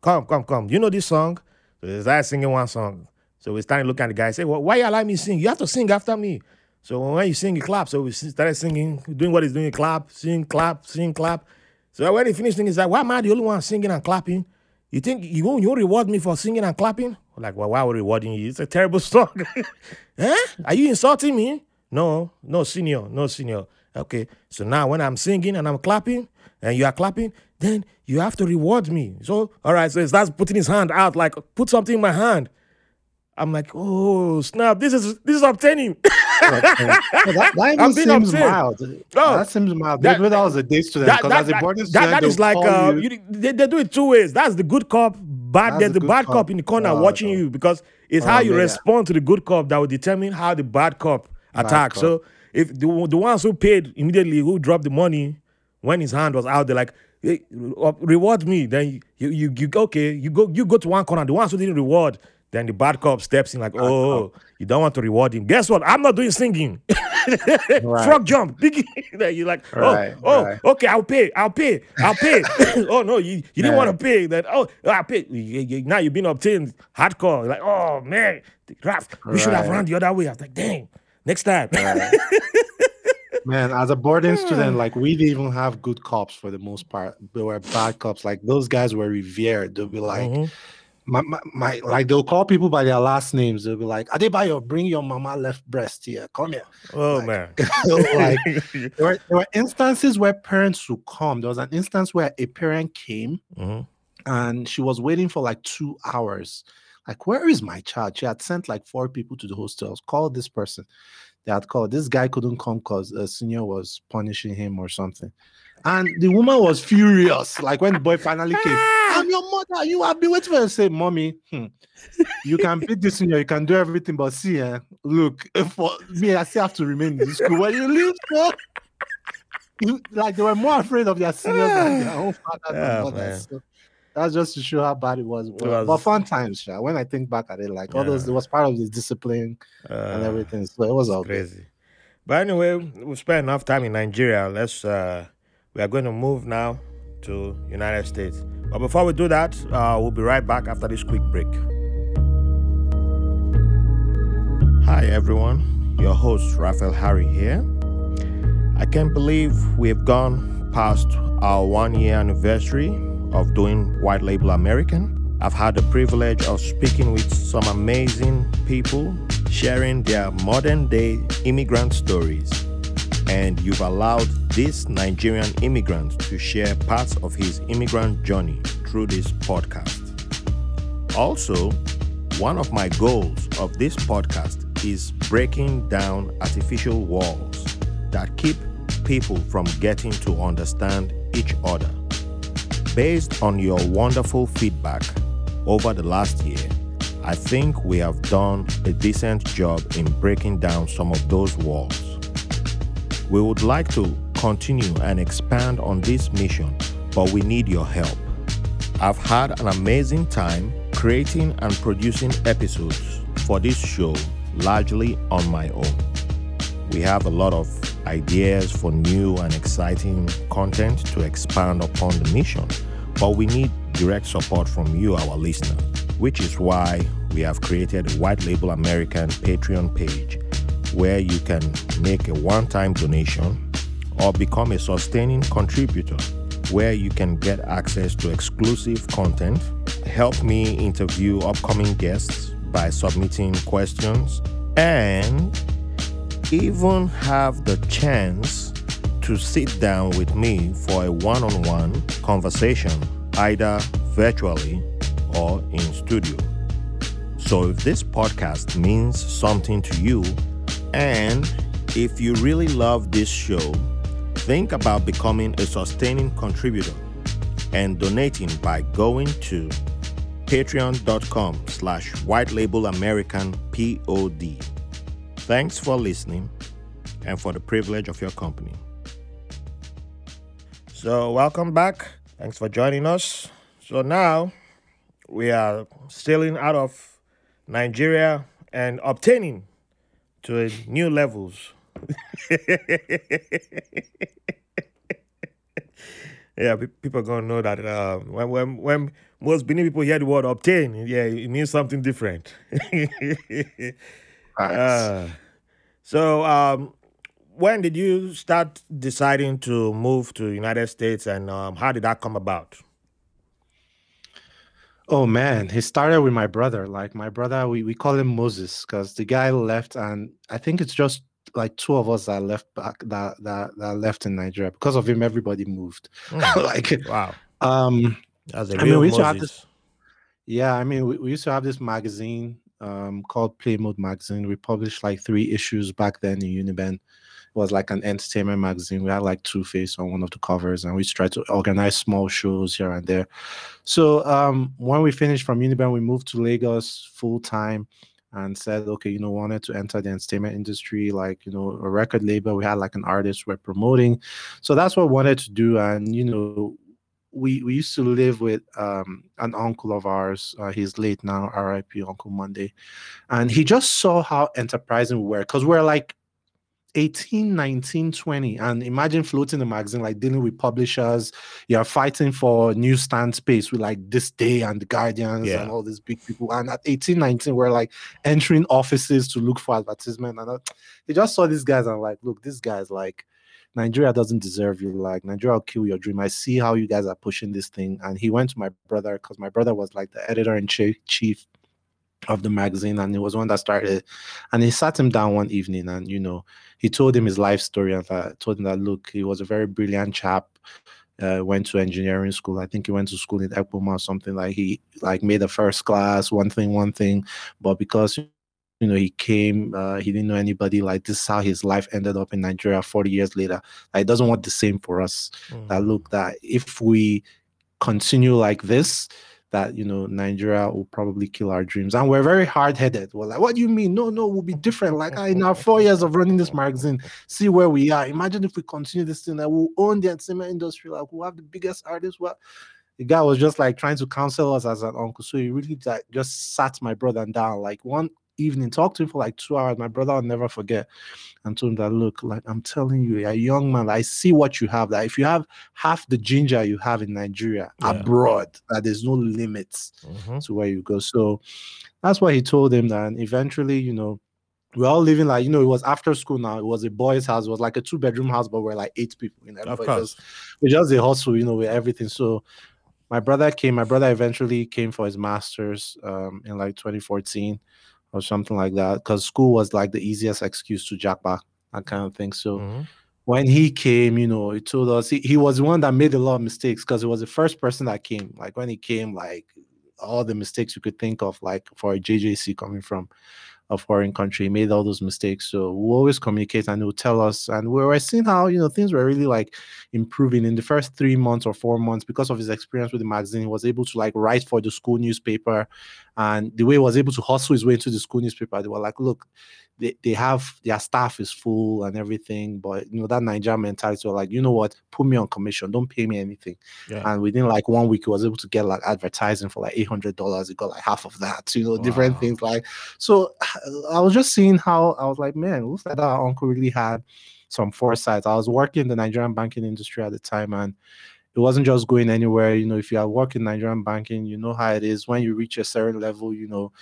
Come, come, come. You know this song? So they started singing one song. So we started looking at the guy and say, well, why you allow me sing? You have to sing after me. So when you sing, you clap. So we started singing, doing what he's doing, clap, sing, clap, sing, clap. So when he finished singing, he's like, why am I the only one singing and clapping? You think you won't, you reward me for singing and clapping? We're like, well, why are we rewarding you? It's a terrible song. eh? Are you insulting me? No, no, senior, no, senior. Okay, so now when I'm singing and I'm clapping and you are clapping, then you have to reward me. So, all right, so he starts putting his hand out, like, put something in my hand. I'm like, oh, snap, this is this is obtaining. Oh, that, that I'm being seems obtained. mild. Oh, that seems mild. that- that was a day student that, because that, as a that- boarding that- student, that is like uh, you- you, they, they do it two ways. That's the good cop, bad. There's the bad cop. cop in the corner Oh, watching no. you because it's Oh, how you man. respond to the good cop that will determine how the bad cop attack. cop. So if the, the ones who paid immediately, who dropped the money when his hand was out, they're like, hey, uh, reward me. Then you, you you okay, you go you go to one corner. The ones who didn't reward, then the bad cop steps in like, oh, you don't want to reward him. Guess what? I'm not doing singing. Right. Frog jump. You're like, oh, Right, oh, right. okay, I'll pay, I'll pay, I'll pay. oh no, you, you didn't want to pay. That oh, I pay. You- you- now you've been obtained hardcore. Like, oh man, Raf, we should have run the other way. I was like, dang, next time. Man, as a boarding student, like we didn't even have good cops for the most part. They were bad cops. Like those guys were revered. They'll be like, Mhm. My, my, my like they'll call people by their last names. They'll be like, Adebayo, bring your mama left breast here. Come here. Oh Like- man. Like there were, there were instances where parents would come. There was an instance where a parent came Mhm. and she was waiting for like two hours. Like, where is my child? She had sent like four people to the hostels. Call this person. They had called. This guy couldn't come because a senior was punishing him or something. And the woman was furious. Like when the boy finally came, I'm your mother. You have been waiting for. Her. Say, mommy, hmm, you can beat this senior. You can do everything, but see, eh, look for me. I still have to remain in school. When you leave, so, you, like they were more afraid of their seniors than their own father Yeah. So that's just to show how bad it was. But, was- but fun times, Sha. When I think back at it, like all those, it was part of the discipline and Uh, everything. So it was all good. crazy. But anyway, we've spent enough time in Nigeria. Let's uh we are going to move now to United States. But before we do that, uh, we'll be right back after this quick break. Hi everyone, your host Raphael Harry here. I can't believe we've gone past our one year anniversary of doing White Label American. I've had the privilege of speaking with some amazing people sharing their modern day immigrant stories. And you've allowed this Nigerian immigrant to share parts of his immigrant journey through this podcast. Also, one of my goals of this podcast is breaking down artificial walls that keep people from getting to understand each other. Based on your wonderful feedback over the last year, I think we have done a decent job in breaking down some of those walls. We would like to continue and expand on this mission, but we need your help. I've had an amazing time creating and producing episodes for this show largely on my own. We have a lot of ideas for new and exciting content to expand upon the mission, but we need direct support from you, our listener, which is why we have created a White Label American Patreon page where you can make a one time donation or become a sustaining contributor where you can get access to exclusive content, help me interview upcoming guests by submitting questions, and even have the chance to sit down with me for a one on one conversation, either virtually or in studio. So, if this podcast means something to you, and if you really love this show, think about becoming a sustaining contributor and donating by going to patreon.com slash white label american pod thanks for listening and for the privilege of your company. So welcome back. Thanks for joining us. So now we are sailing out of nigeria and obtaining to new levels yeah, people are gonna know that uh, when when when most Benin people hear the word obtain, yeah, it means something different. Facts. Uh, so, um, when did you start deciding to move to United States, and um, how did that come about? Oh man, he started with my brother. Like my brother, we, we call him Moses because the guy left, and I think it's just like two of us that left back that that, that left in Nigeria. Because of him, everybody moved. Hmm, like wow, um I mean, we used to have Moses. yeah, I mean we, we used to have this magazine um called Play Mode Magazine. We published like three issues back then in Uniben. It was like an entertainment magazine. We had like Two Face on one of the covers, and we tried to organize small shows here and there. So um, when we finished from Uniben, we moved to Lagos full time and said, okay, you know, wanted to enter the entertainment industry, like you know, a record label. We had like an artist we're promoting, so that's what we wanted to do. And you know, we we used to live with um, an uncle of ours. Uh, he's late now, R.I.P. Uncle Monday, and he just saw how enterprising we were because we're like 18 19 20 and imagine floating a magazine like dealing with publishers you're fighting for newsstand space with like ThisDay and the guardians Yeah. and all these big people and at 18 19 we're like entering offices to look for advertisement and he just saw these guys and like look this guy's like nigeria doesn't deserve you like nigeria will kill your dream i see how you guys are pushing this thing and he went to my brother because my brother was like the editor in chief of the magazine and he was one that started and he sat him down one evening and you know he told him his life story and I told him that look he was a very brilliant chap uh, went to engineering school. I think he went to school in Ekpoma or something like he like made the first class, one thing, one thing. But because know he came, uh, he didn't know anybody. Like this is how his life ended up in Nigeria 40 years later. Like, it doesn't want the same for us. Mm. That look that if we continue like this, that you know Nigeria will probably kill our dreams. And we're very hard-headed. We're like, what do you mean? No, no, we'll be different. Like in our four years of running this magazine, see where we are. Imagine if we continue this thing, that we'll own the entertainment industry, like we'll have the biggest artists. Well, the guy was just like trying to counsel us as an uncle. So he really like, just sat my brother down. Like one evening, talked to him for like two hours. My brother I'll never forget. And told him that look, like I'm telling you, you're a young man. I see what you have. That if you have half the ginger you have in Nigeria yeah. abroad, that there's no limits mm-hmm. to where you go. So that's what he told him. That and eventually, you know, we're all living like you know it was after school now it was a boys house it was like a two bedroom house but we're like eight people in there of course. we just a hustle you know with everything so my brother came my brother eventually came for his masters um, in like 2014 or something like that because school was like the easiest excuse to jack back I kind of think so mm-hmm. when he came you know he told us he, he was the one that made a lot of mistakes because it was the first person that came like when he came like all the mistakes you could think of like for a jjc coming from a foreign country, he made all those mistakes. So we always communicate and he'll tell us. And we were seeing how, you know, things were really like improving in the first three months or four months because of his experience with the magazine. He was able to like write for the school newspaper. And the way he was able to hustle his way into the school newspaper, they were like, look, they, they have their staff is full and everything, but you know that Nigerian mentality were like, you know what, put me on commission, don't pay me anything. Yeah. And within like one week, he was able to get like advertising for like eight hundred dollars. He got like half of that, you know, wow. different things like. So I was just seeing how I was like, man, looks like our uncle really had some foresight. I was working in the Nigerian banking industry at the time, and it wasn't just going anywhere. You know, if you are working in Nigerian banking, you know how it is when you reach a certain level. You know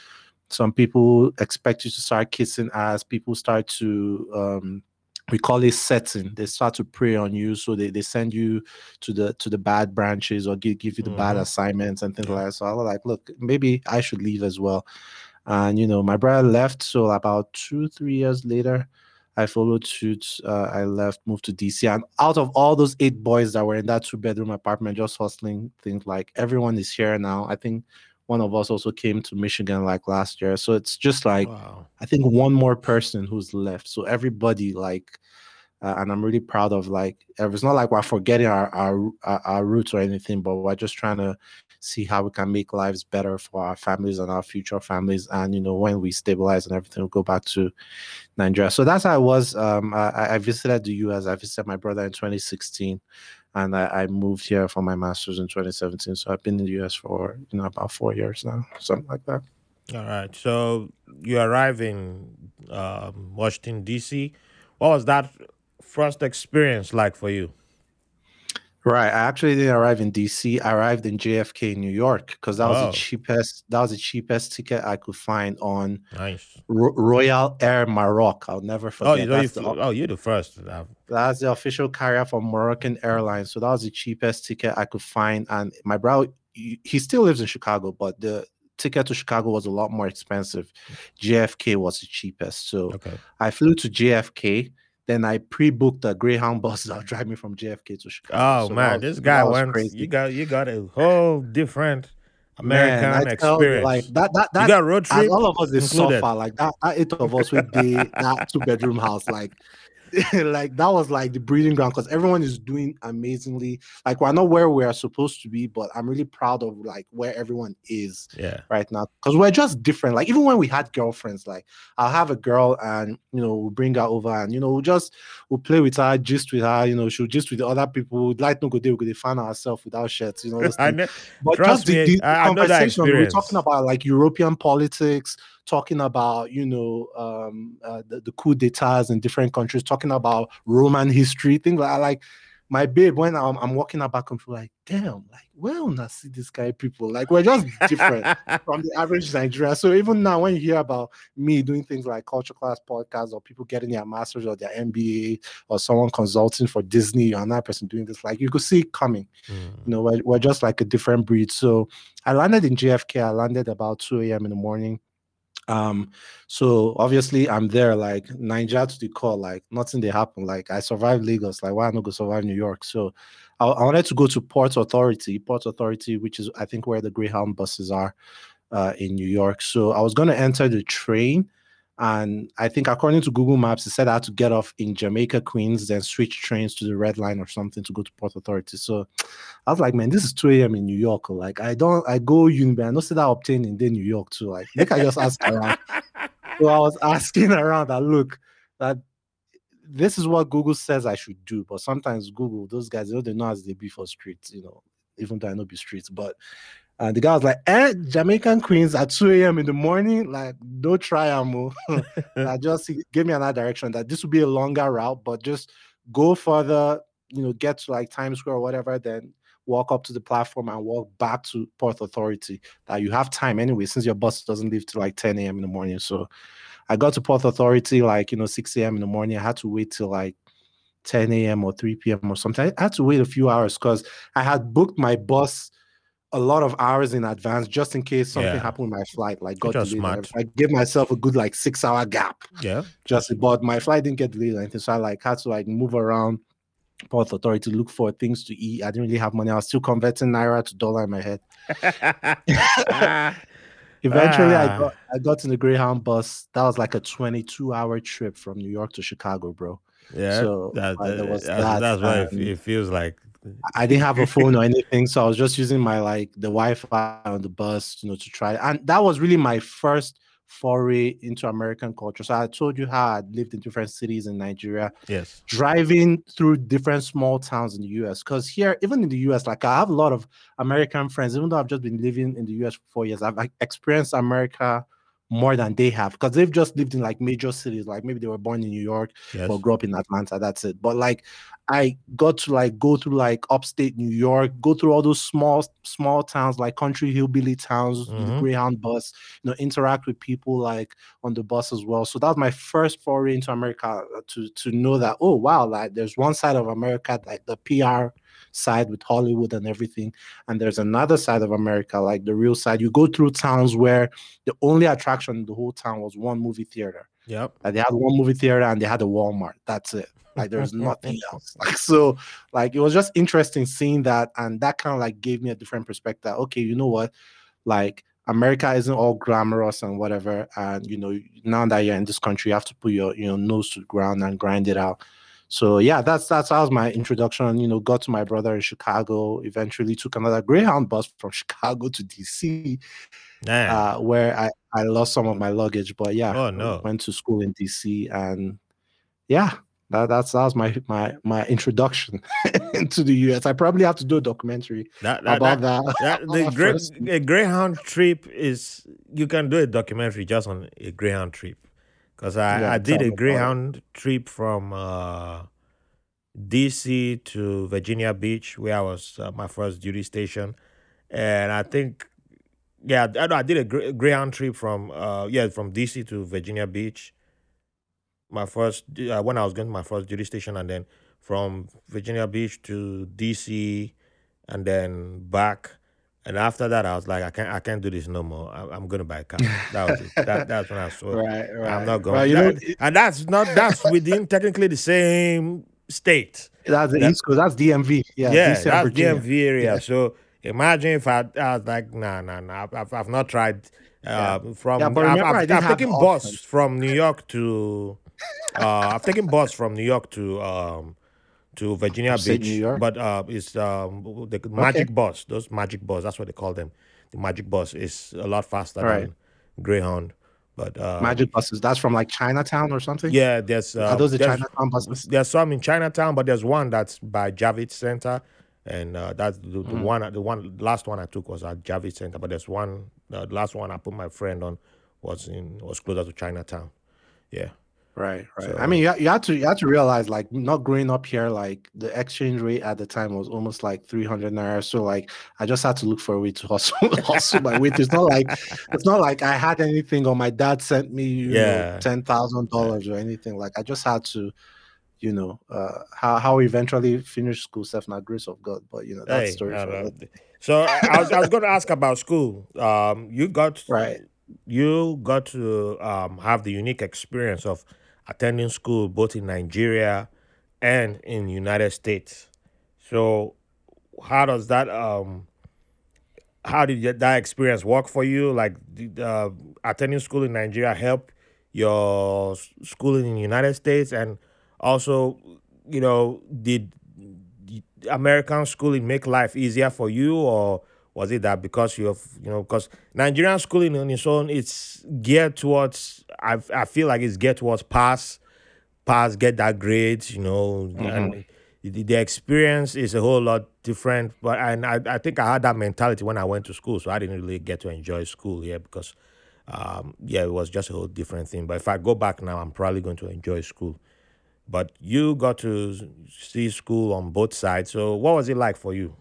some people expect you to start kissing ass. People start to um, we call it setting. They start to prey on you, so they, they send you to the to the bad branches or give, give you the mm-hmm. bad assignments and things like that. So I was like, look, maybe I should leave as well. And you know, my brother left. So about two three years later, I followed suit. Uh, I left, moved to DC, and out of all those eight boys that were in that two bedroom apartment, just hustling things like everyone is here now. I think one of us also came to Michigan like last year. So it's just like wow. I think one more person who's left. So everybody like, uh, and I'm really proud of like. It's not like we're forgetting our, our our roots or anything, but we're just trying to see how we can make lives better for our families and our future families. And you know, when we stabilize and everything, we'll go back to Nigeria. So that's how I was. Um, I, I visited the US. I visited my brother in 2016 and I, I, moved here for my master's in 2017. So I've been in the US for you know about four years now, something like that. All right. So you arrive in um, Washington D.C. What was that first experience like for you? Right. I actually didn't arrive in DC. I arrived in JFK, New York, because that was oh. the cheapest. That was the cheapest ticket I could find on nice Ro- Royal Air Maroc. I'll never forget. Oh, you, you, the, oh, you're the first. That's the official carrier for Moroccan Airlines. So that was the cheapest ticket I could find. And my brother, he still lives in Chicago, but the ticket to Chicago was a lot more expensive. JFK was the cheapest. So okay. I flew to JFK then I pre-booked a Greyhound bus that'll drive me from JFK to Chicago. Oh so man, was, this guy went. Crazy. You got you got a whole different American man, experience. like that, that, that, you got road trip. all of us is so far. Like that, that eight of us would be that two bedroom house. Like like that was like the breeding ground because everyone is doing amazingly. Like we're not where we are supposed to be, but I'm really proud of like where everyone is yeah. right now because we're just different. Like even when we had girlfriends, like I'll have a girl and you know we'll bring her over and you know we'll just we'll play with her, just with her. You know she'll just with the other people. Like no good day, we could find ourselves without shirts. You know, I know but just me, the, the I, conversation we're talking about like European politics talking about you know um, uh, the, the coup d'etats in different countries, talking about Roman history, things like like my babe when I'm, I'm walking her back and feel like, damn, like well, not see this guy people like we're just different from the average Nigerian. So even now, when you hear about me doing things like culture class podcasts or people getting their masters or their MBA or someone consulting for Disney or another person doing this, like you could see it coming. Mm. You know, we're, we're just like a different breed. So I landed in JFK. I landed about 2 a.m. in the morning. Um, so obviously I'm there like Niger to the core, like nothing they happen. Like I survived Lagos, like why i not go survive New York? So I, I wanted to go to Port Authority, Port Authority, which is I think where the Greyhound buses are uh, in New York. So I was going to enter the train. And I think according to Google Maps, it said I had to get off in Jamaica, Queens, then switch trains to the Red Line or something to go to Port Authority. So I was like, man, this is 2 a.m. in New York. Like I don't, I go uni, I know see that obtain in the New York too. Like, make I just ask around. so I was asking around that look, that this is what Google says I should do. But sometimes Google, those guys, they don't know as they be for streets, you know, even though I know be streets. But and the guy was like, eh, Jamaican Queens at 2 a.m. in the morning. Like, don't try amo. I just give me another direction that this would be a longer route, but just go further, you know, get to like Times Square or whatever, then walk up to the platform and walk back to Port Authority. That you have time anyway, since your bus doesn't leave till like 10 a.m. in the morning. So I got to Port Authority like, you know, 6 a.m. in the morning. I had to wait till like 10 a.m. or 3 p.m. or something. I had to wait a few hours because I had booked my bus a lot of hours in advance just in case something yeah. happened with my flight. Like got delayed. I gave myself a good like six hour gap. Yeah. Just but my flight didn't get delayed or anything. So I like had to like move around Port Authority to look for things to eat. I didn't really have money. I was still converting naira to dollar in my head. Eventually, ah. I got I got in the Greyhound bus. That was like a 22 hour trip from New York to Chicago, bro. Yeah, so that, that, was that, that's why it feels like I didn't have a phone or anything, so I was just using my like the Wi-Fi on the bus, you know, to try. And that was really my first foray into American culture. So I told you how I lived in different cities in Nigeria. Yes. Driving through different small towns in the US. Because here, even in the US, like I have a lot of American friends, even though I've just been living in the US for four years, I've experienced America more than they have because they've just lived in like major cities like maybe they were born in new york yes. or grew up in atlanta that's it but like i got to like go through like upstate new york go through all those small small towns like country hillbilly towns mm-hmm. the greyhound bus you know interact with people like on the bus as well so that was my first foray into america uh, to to know that oh wow like there's one side of america like the pr side with Hollywood and everything. And there's another side of America, like the real side. You go through towns where the only attraction in the whole town was one movie theater. Yep. Like they had one movie theater and they had a Walmart. That's it. Like there's nothing else. Like so, like it was just interesting seeing that, and that kind of like gave me a different perspective. Okay, you know what? Like America isn't all glamorous and whatever. And you know, now that you're in this country, you have to put your you know nose to the ground and grind it out. So yeah, that's that's that was my introduction. You know, got to my brother in Chicago. Eventually, took another Greyhound bus from Chicago to DC, uh, where I I lost some of my luggage. But yeah, oh no, went to school in DC, and yeah, that that's that was my my my introduction into the US. I probably have to do a documentary that, that, about that. that, the Grey, Greyhound trip is you can do a documentary just on a Greyhound trip because I, yeah, I did a Greyhound trip from uh, DC to Virginia Beach, where I was uh, my first duty station, and I think, yeah, I, I did a Greyhound trip from uh, yeah from DC to Virginia Beach. My first uh, when I was going to my first duty station, and then from Virginia Beach to DC, and then back and after that, I was like, I can't, I can't do this no more. I, am gonna buy a car. That was it. That, that's when I saw. Right, right. I'm not going. Well, you that, know, and that's not that's within technically the same state. That's the that, East Coast. That's DMV. Yeah, yeah, DC that's DMV area. Yeah. So imagine if I, I was like, nah, nah, nah. I've, I've not tried. Uh, yeah. From yeah, but remember, I've, I've, I've taken bus from New York to. Uh, I've taken bus from New York to um, to Virginia Beach, but uh, it's um, the magic okay. bus. Those magic bus, that's what they call them. The magic bus is a lot faster than Greyhound. But uh, magic buses, that's from like Chinatown or something. Yeah, there's uh, are those the Chinatown buses? There's some in Chinatown, but there's one that's by Javits Center, and uh, that's the, the mm. one. The one last one I took was at Javits Center, but there's one. the last one I put my friend on was in was closer to Chinatown. Yeah. Right, right. So, I mean, you, you have to you have to realize, like, not growing up here, like the exchange rate at the time was almost like three hundred naira. So, like, I just had to look for a way to hustle, hustle my way. It's not like it's not like I had anything, or my dad sent me, yeah, ten thousand dollars or anything. Like, I just had to, you know, uh, how how eventually finished school, self not grace of God. But you know, that hey, story. So I was I was going to ask about school. Um, you got right. You got to um have the unique experience of attending school both in Nigeria and in United States. So how does that um how did that experience work for you? Like, did uh, attending school in Nigeria help your schooling in United States, and also, you know, did American schooling make life easier for you, or was it that because you have, you know, because Nigerian schooling on its own, it's geared towards. I I feel like it's get towards pass pass, get that grade, you know, hmm and the, the experience is a whole lot different. But and I, I think I had that mentality when I went to school, so I didn't really get to enjoy school here because, um, yeah, it was just a whole different thing. But if I go back now, I'm probably going to enjoy school. But you got to see school on both sides. So what was it like for you?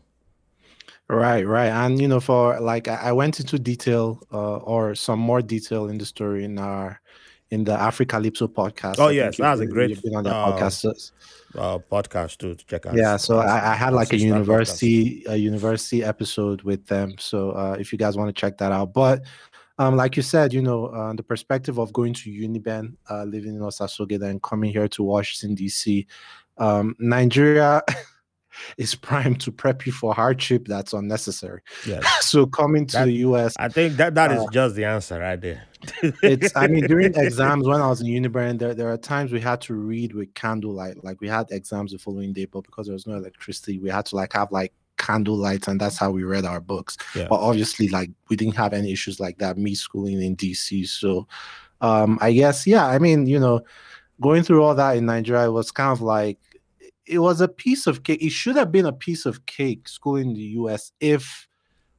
Right, right. And you know, for like I, I went into detail uh, or some more detail in the story in our in the Africa Calypso podcast. Oh I yes, that was a great you've been on their uh, podcast. Uh, podcast too to check out. yeah, so I, I had like a sister podcast. university a university episode with them. So uh, if you guys want to check that out, but um, like you said, you know, uh, the perspective of going to Uniben, uh, living in Osasogeda and coming here to Washington D.C. Um, Nigeria is primed to prep you for hardship that's unnecessary. Yes, so coming to that the US, I think that that is uh, just the answer right there. it's I mean during exams when I was in Uniben, there there are times we had to read with candlelight. Like we had exams the following day, but because there was no electricity, we had to like have like candle lights, and that's how we read our books. yeah. But obviously, like we didn't have any issues like that. Me schooling in DC, so um, I guess yeah. I mean, you know, going through all that in Nigeria was kind of like it was a piece of cake. It should have been a piece of cake schooling in the US if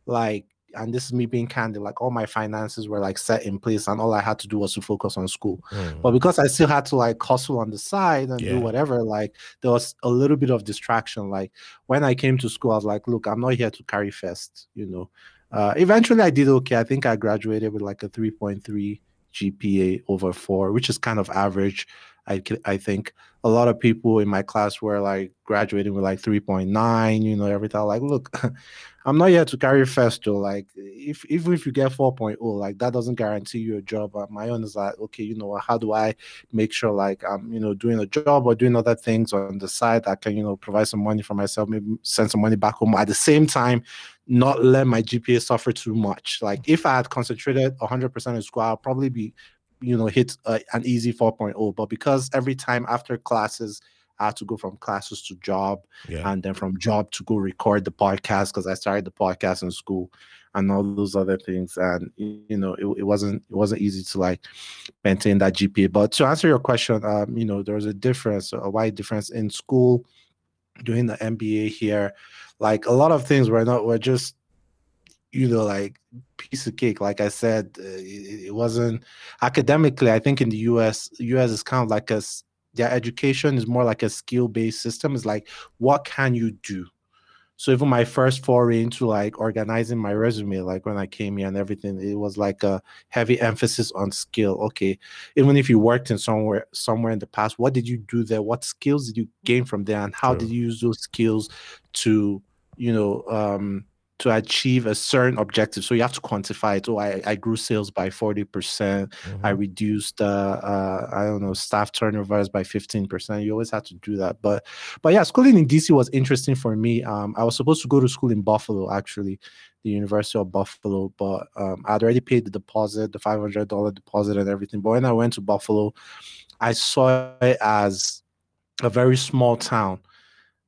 like and this is me being candid, like all my finances were like set in place and all I had to do was to focus on school. But Mm, because I still had to like hustle on the side and do whatever, like there was a little bit of distraction. Like when I came to school, I was like, look, I'm not here to carry first, you know. Uh, eventually I did okay. I think I graduated with like a 3.3 GPA over four, which is kind of average. I, I think a lot of people in my class were like graduating with like 3.9, you know, everything. Like, look, I'm not here to carry though. Like, if even if you get 4.0, like that doesn't guarantee you a job. Uh, my own is like, okay, you know, how do I make sure like I'm, you know, doing a job or doing other things on the side that can, you know, provide some money for myself, maybe send some money back home. At the same time, not let my GPA suffer too much. Like, if I had concentrated 100% in school, I'll probably be you know hit uh, an easy 4.0 but because every time after classes i had to go from classes to job Yeah. and then from job to go record the podcast because i started the podcast in school and all those other things and you know it, it wasn't it wasn't easy to like maintain that gpa but to answer your question um you know there's a difference a wide difference in school doing the mba here like a lot of things were not were just you know, like piece of cake. Like I said, uh, it, it wasn't academically. I think in the U.S., U.S. is kind of like a their education is more like a skill based system. It's like what can you do? So even my first foray into like organizing my resume, like when I came here and everything, it was like a heavy emphasis on skill. Okay, even if you worked in somewhere somewhere in the past, what did you do there? What skills did you gain from there, and how did you use those skills to, you know, um, to achieve a certain objective? So you have to quantify it. Oh, I, I grew sales by forty percent. I reduced, uh, uh, I don't know, staff turnovers by fifteen percent. You always have to do that, but but yeah, schooling in DC was interesting for me. Um, I was supposed to go to school in Buffalo, actually, the University of Buffalo, but um, I'd already paid the deposit, the five hundred dollar deposit, and everything. But when I went to Buffalo, I saw it as a very small town.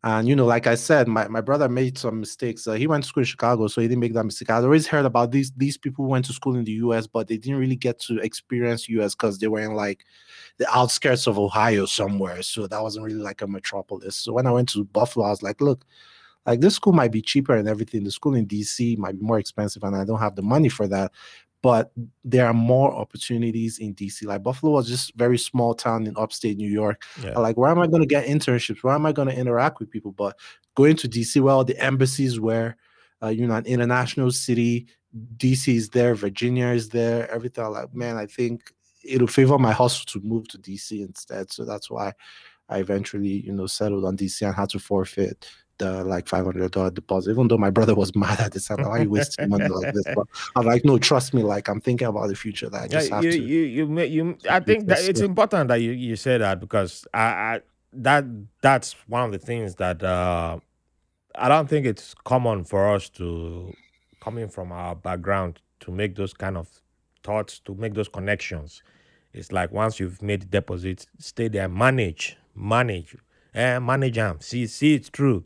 And you know, like I said, my, my brother made some mistakes. Uh, he went to school in Chicago, so he didn't make that mistake. I'd always heard about these these people who went to school in the US, but they didn't really get to experience US because they were in like the outskirts of Ohio somewhere. So that wasn't really like a metropolis. So when I went to Buffalo, I was like, look, like this school might be cheaper and everything. The school in DC might be more expensive, and I don't have the money for that. But there are more opportunities in DC. Like Buffalo was just very small town in upstate New York. Yeah. Like, where am I going to get internships? Where am I going to interact with people? But going to DC, well, the embassies were, uh, you know, an international city. DC is there, Virginia is there, everything. I'm like, man, I think it'll favor my hustle to move to DC instead. So that's why I eventually, you know, settled on DC and had to forfeit the like five hundred dollar deposit. Even though my brother was mad at this time, why are you wasting money like this? But I'm like, no, trust me, like I'm thinking about the future. That I Yeah, just have you to you you you. I think that it's Yeah. important that you you say that because I, I that that's one of the things that uh I don't think it's common for us to coming from our background to make those kind of thoughts, to make those connections. It's like once you've made deposits, stay there, manage, manage, and manage them. See, see it's true.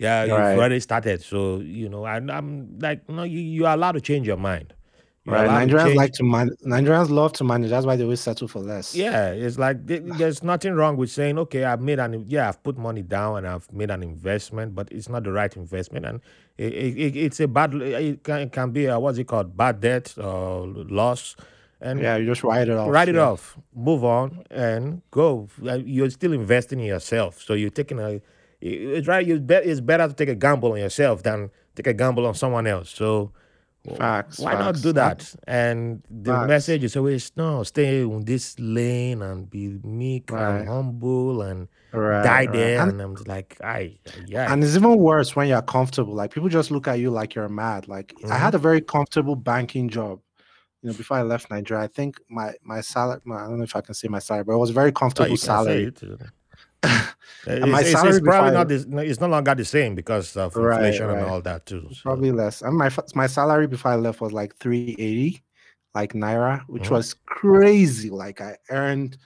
Yeah, you've Right. already started. So, you know, I, I'm like, no, you, you are allowed to change your mind. You're Right. allowed to Nigerians like to man. Nigerians love to manage. That's why they always settle for less. Yeah, it's like th- ah. there's nothing wrong with saying, okay, I've made an yeah, I've put money down and I've made an investment, but it's not the right investment, and it, it, it- it's a bad. It can, it can be a, what's it called, bad debt or loss, and Yeah, you just write it off. write it yeah. off, move on, and go. Uh, you're still investing in yourself, so you're taking a. It's right. You bet it's better to take a gamble on yourself than take a gamble on someone else. So Facts. why not do that? And the Facts. message is always no, stay in this lane and be meek Right. and humble and Right. die right. there. And, And, I'm like, I, yeah. and it's even worse when you're comfortable. Like people just look at you like you're mad. Like I Mhm. had a very comfortable banking job. You know, before I left Nigeria, I think my my salary. I don't know if I can say my salary, but it was a very Oh, comfortable say salary. it. It's, my it's- salary it's probably not this, it's no longer the same because of Right, inflation and all that too. so- Probably less. And my my salary before I left was like 380, like naira, which Mhm. was crazy. Like I earned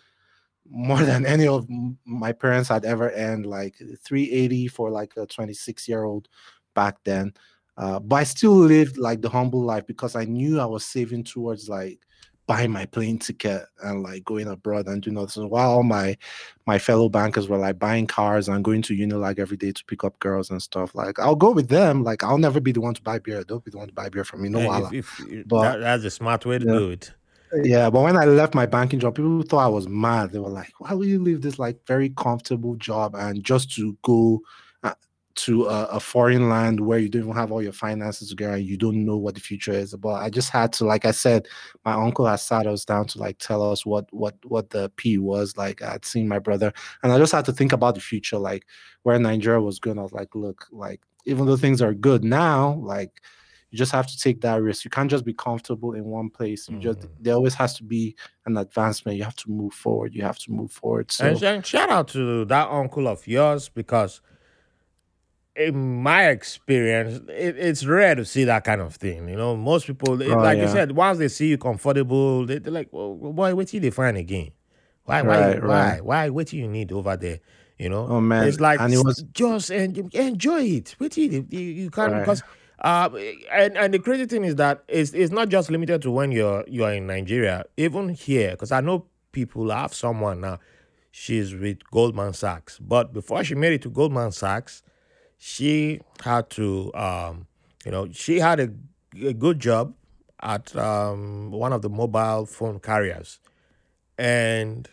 more than any of my parents had ever earned, like 380 for like a 26 year old back then. Uh, but I still lived like the humble life because I knew I was saving towards like buying my plane ticket and like going abroad and doing all this. While all my my fellow bankers were like buying cars and going to Unilag every day to pick up girls and stuff. Like I'll go with them. Like I'll never be the one to buy beer. Don't be the one to buy beer from me. No and if, if, eh, But- that, that's a smart way to Yeah. do it. Yeah, but when I left my banking job, people thought I was mad. They were like, "Why would you leave this like very comfortable job and just to go to a, a foreign land where you don't even have all your finances together and you don't know what the future is?" But I just had to, like I said, my uncle has sat us down to like tell us what what what the P was. Like I'd seen my brother, and I just had to think about the future, like where Nigeria was going. I was like, look, like even though things are good now, like you just have to take that risk. You can't just be comfortable in one place. You just Mhm. there always has to be an advancement. You have to move forward. You have to move forward. So And, and shout out to that uncle of yours because, in my experience, it, it's rare to see that kind of thing. You know, most people, it- Oh, like you yeah. said, once they see you comfortable, they, they're like, well, "Why wait till they find again? Why, why, Right, why, right. why? What do you need over there? You know, Oh, man. it's like And it was- just en- enjoy it. Wait till you, you, you can't Right. because. Uh, and and the crazy thing is that it's, it's not just limited to when you're you're in Nigeria. Even here, because I know people I have someone now she's with Goldman Sachs. But before she made it to Goldman Sachs, she had to, um, you know, she had a, a good job at um, one of the mobile phone carriers. And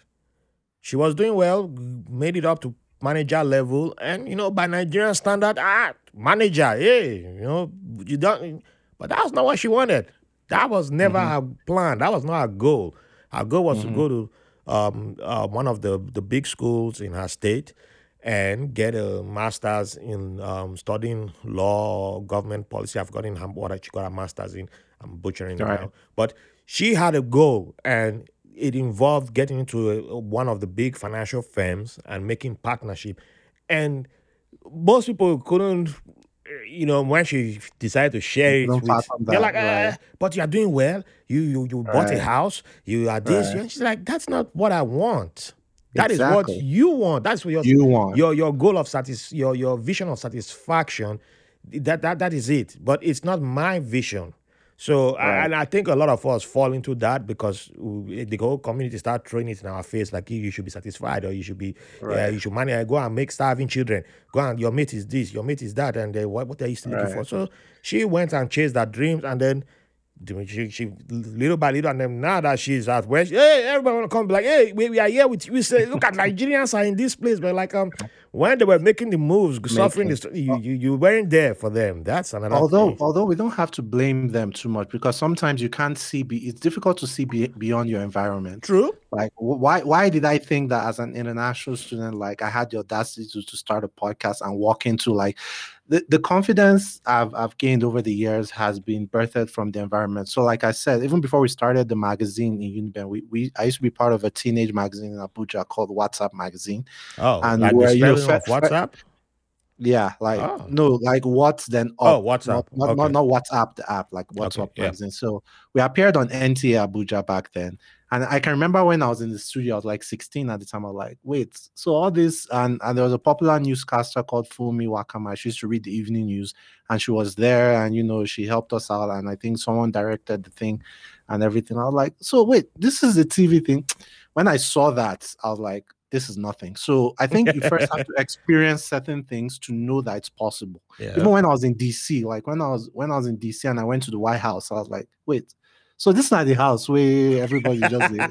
she was doing well, made it up to manager level. And, you know, by Nigerian standard, ah, manager, hey, you know, you don't, but that was not what she wanted. That was never her plan. That was not her goal. Her goal was to go to um, uh, one of the, the big schools in her state and get a master's in um, studying law, government policy. I've gotten her, what she got a master's in. I'm butchering Right. now. But she had a goal, and it involved getting into a, one of the big financial firms and making partnership. And most people couldn't, you know, when she decided to share it, with, they're like, "Ah, right. but you are doing well. You you you bought a house. You are this. Right. And she's like, that's not what I want. That is what you want. That's what your You want. your your goal of satis your your vision of satisfaction. That that that is it. But it's not my vision. So I- Right. and I think a lot of us fall into that because we- the whole community start throwing it in our face like you, should be satisfied or you should be uh, Right. you should manage go and make starving children go and your mate is this your mate is that and uh, what what are you still looking for so she went and chased her dreams and then the- she, she little by little and then now that she's at where she, hey everybody wanna come be like hey we, we are here with you. We say look at Nigerians are in this place but like um when they were making the moves suffering this you, you you weren't there for them. That's another although thing. although we don't have to blame them too much because sometimes you can't see be, it's difficult to see be, beyond your environment. True. Like why why did i think that as an international student like i had the audacity to, to start a podcast and walk into like the, the confidence I've, I've gained over the years has been birthed from the environment. So like i said even before we started the magazine in uniben we, we i used to be part of a teenage magazine in abuja called whatsapp magazine. Oh And like where you fe- fe- WhatsApp Yeah, like Oh. no, like what's then Oh, up, WhatsApp. not not, Okay. not not WhatsApp the app, like Okay, WhatsApp yeah. magazine. So we appeared on NTA Abuja back then, and I can remember when I was in the studio, I was like 16 at the time. I was like, wait, so all this, and and there was a popular newscaster called Funmi Wakama. She used to read the evening news, and she was there, and you know she helped us out, and I think someone directed the thing, and everything. I was like, so wait, this is the TV thing. When I saw that, I was like, this is nothing. So I think you first have to experience certain things to know that it's possible. Yeah. Even when I was in DC, like when I was when I was in DC and I went to the White House, I was like, wait, so this is not the house where everybody just dey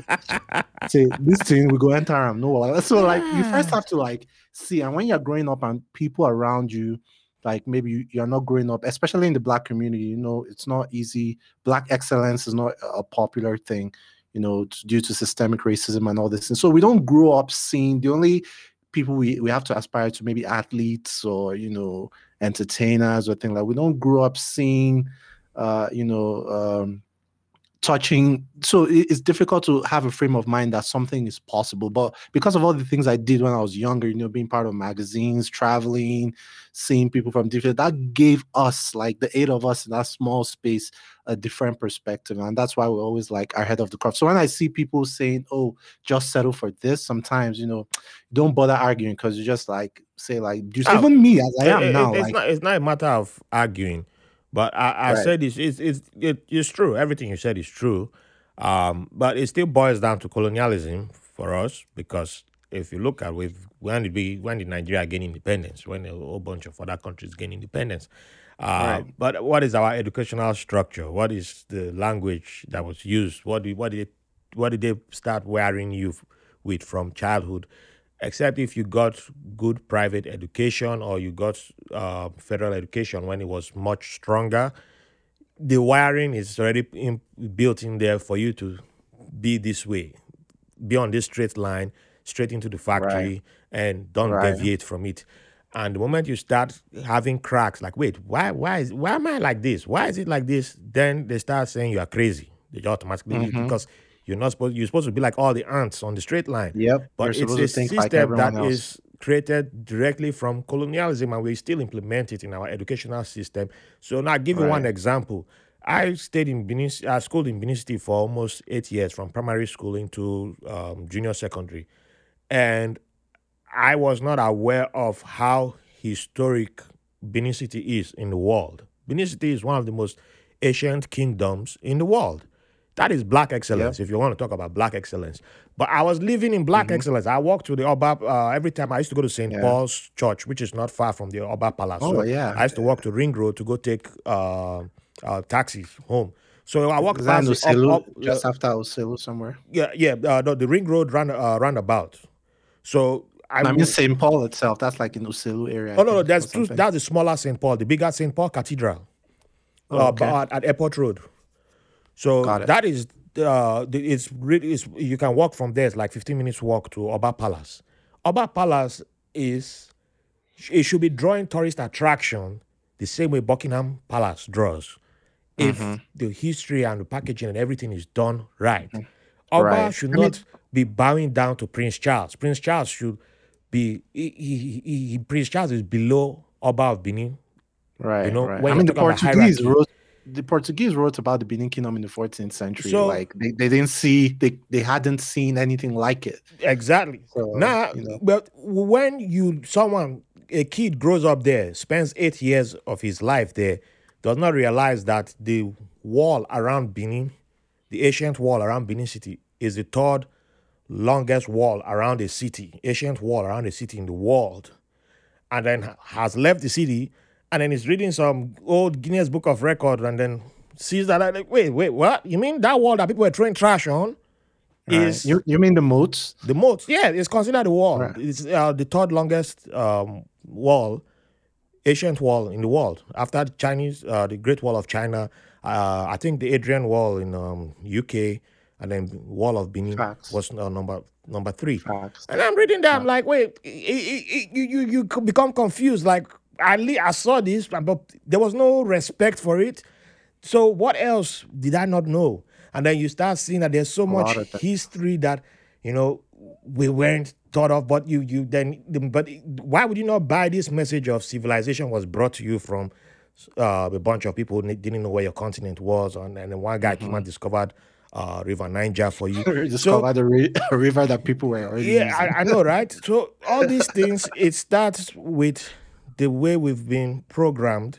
uh, say this thing we go enter them. No, so like you first have to like see, and when you're growing up and people around you, like maybe you're not growing up, especially in the black community, you know, it's not easy. Black excellence is not a popular thing, you know, due to systemic racism and all this. And so we don't grow up seeing the only people we, we have to aspire to maybe athletes or you know entertainers or things like we don't grow up seeing uh you know um touching so it's difficult to have a frame of mind that something is possible but because of all the things i did when i was younger you know being part of magazines traveling seeing people from different that gave us like the eight of us in that small space a different perspective and that's why we're always like ahead of the curve. So when i see people saying oh just settle for this sometimes you know don't bother arguing because you just like say like just Oh, even me as i It- am it- now it's like not it's not a matter of arguing, but I, I Right. said it's it's it's, it, it's true. Everything you said is true, um, but it still boils down to colonialism for us because if you look at with when did we when did Nigeria gain independence? When a whole bunch of other countries gain independence. Uh, Right. But what is our educational structure? What is the language that was used? What did what did what did they start wearing you with from childhood? Except if you got good private education or you got uh, federal education when it was much stronger the wiring is already in, built in there for you to be this way be on this straight line straight into the factory and don't Right. deviate from it. And the moment you start having cracks like wait why why is why am i like this? Why is it like this? Then they start saying you are crazy. They just automatically Mm-hmm. because you're not supposed you're supposed to be like all the ants on the straight line Yep, but it's a think like system that else. is created directly from colonialism and we still implement it in our educational system. So now I'll give you one example. I stayed in Benin, I schooled in Benin City for almost eight years, from primary school into um, junior secondary. And I was not aware of how historic Benin City is in the world. Benin City is one of the most ancient kingdoms in the world. That is black excellence, if you want to talk about black excellence. But I was living in black excellence. I walked to the Oba uh, every time. I used to go to St. Mm-hmm. Yeah. Paul's Church, which is not far from the Oba Palace. Oh, So yeah. I used to walk to Ring Road to go take uh, uh, taxis home. So I walked Is that in past Uselu, up, up, just after Uselu somewhere? yeah, yeah, uh, the, the Ring Road round, uh, roundabout. So I, I mean, St. Paul itself, that's like in Uselu area. I Oh no, no, that's two, that's the smaller St. Paul, the bigger St. Paul Cathedral, Oh, uh, okay. at Airport Road. So that is uh, it's really it's, you can walk from there. It's like fifteen minutes walk to Oba Palace. Oba Palace is it should be drawing tourist attraction the same way Buckingham Palace draws. If Mm-hmm. the history and the packaging and everything is done right, Oba Right. should I mean- not be bowing down to Prince Charles. Prince Charles should be he, he, he, he- Prince Charles is below Oba of Benin. Right, You know, right. when I mean, the Portuguese hierarchy. The Portuguese wrote about the Benin Kingdom in the 14th century. So- like they, they didn't see they they hadn't seen anything like it. Exactly. So, now, you know. but when you someone a kid grows up there, spends eight years of his life there, does not realize that the wall around Benin, the ancient wall around Benin City, is the third longest wall around a city, ancient wall around a city in the world, and then has left the city, and then he's reading some old Guinness Book of Record, and then sees that like, wait, wait, what? You mean that wall that people were throwing trash on? Right. Is You you mean the moats? the moats, yeah, it's considered the wall. Right. It's uh, the third longest um, wall, ancient wall in the world. After the Chinese, uh, the Great Wall of China, uh, I think the Adrian Wall in um, UK, and then Wall of Benin Facts. was uh, number number three. Facts. And I'm reading that, I'm like, wait, i- i- i- you you you become confused. Like I le- I saw this, but there was no respect for it. So what else did I not know? And then you start seeing that there's so much lot of things. history that you know we weren't thought of, but you you then but why would you not buy this message of civilization was brought to you from uh, a bunch of people who didn't know where your continent was, and, and then one guy came and discovered uh, River Niger for you. So Discover the ri- river that people were already yeah, using. I, I know, right? So all these things, it starts with the way we've been programmed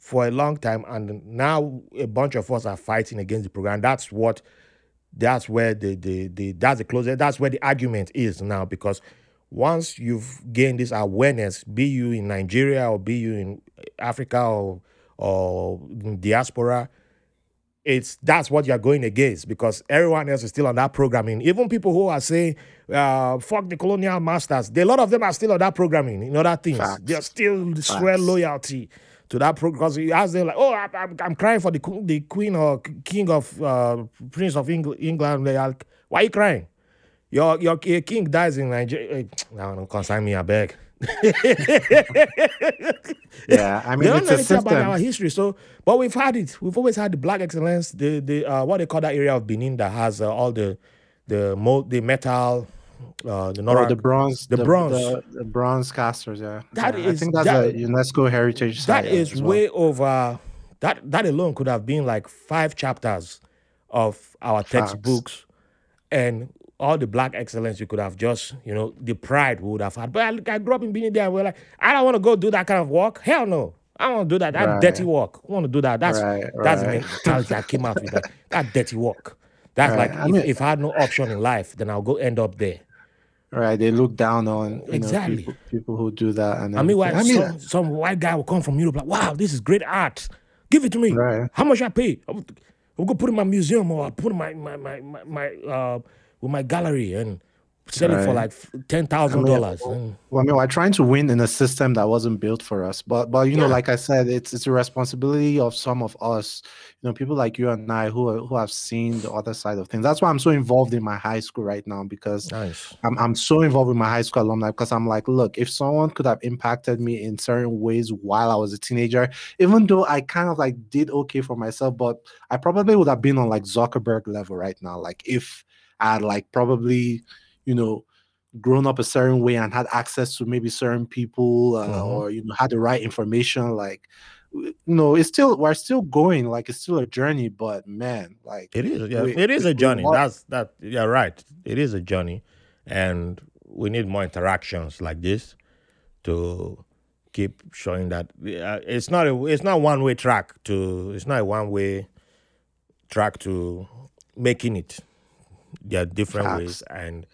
for a long time, and now a bunch of us are fighting against the program. That's what, that's where the the, the that's the closest. That's where the argument is now because once you've gained this awareness, be you in Nigeria or be you in Africa or or diaspora, it's that's what you're going against because everyone else is still on that programming. Even people who are saying, uh, fuck the colonial masters, they, a lot of them are still on that programming, in other things. Facts. They're still swear loyalty to that program because you ask them like, oh, I, I'm, I'm crying for the the queen or king of uh, prince of Engl- England. They are like, why are you crying? Your your king dies in Nigeria. Now don't consign me, I beg. Yeah, I mean, They don't it's know a anything about our history. So, but we've had it. We've always had the black excellence. The the uh, what they call that area of Benin that has uh, all the the mold, the metal, uh, the Nora. the bronze, the bronze. the, the bronze casters. Yeah, That Yeah, I think that's that- a UNESCO heritage that is well. way over. That that alone could have been like five chapters of our Facts. textbooks, and all the black excellence you could have just you know the pride we would have had. But I, I grew up in Benin there. And we're like, I don't want to go do that kind of work. Hell no. I don't want to do that. That Right. dirty work. I want to do that. That's Right, that's the right. mentality I came out with. That, that dirty work. That's Right. like I if, mean- if I had no option in life, then I'll go end up there. Right, they look down on you Exactly. know, people, people who do that. And I mean, why some, some white guy will come from Europe like, wow, this is great art. Give it to me. Right. How much I pay? I I will go put it in my museum or I'll put it in my my my my, my uh with my gallery and selling it for like ten thousand dollars. Well, I mean, we're trying to win in a system that wasn't built for us. But, but you know, like I said, it's it's a responsibility of some of us. You know, people like you and I who are, who have seen the other side of things. That's why I'm so involved in my high school right now because nice. I'm I'm so involved with my high school alumni because I'm like, look, if someone could have impacted me in certain ways while I was a teenager, even though I kind of like did okay for myself, but I probably would have been on like Zuckerberg level right now. Like if had like probably, you know, grown up a certain way and had access to maybe certain people uh, Mhm. or you know had the right information, like you know, it's still we're still going, like it's still a journey, but man, like It is. Yeah, we- it is a journey. That's that. You're right. It is a journey, and we need more interactions like this to keep showing that uh, it's not a it's not one way track to it's not a one way track to making it. There are different Facts. ways, and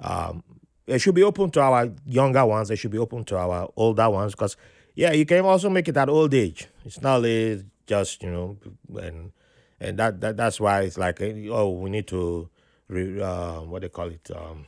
um, it should be open to our younger ones. It should be open to our older ones because yeah, you can also make it at old age. It's not only just you know and and that, that that's why it's like eh, oh we need to re, uh, what they call it um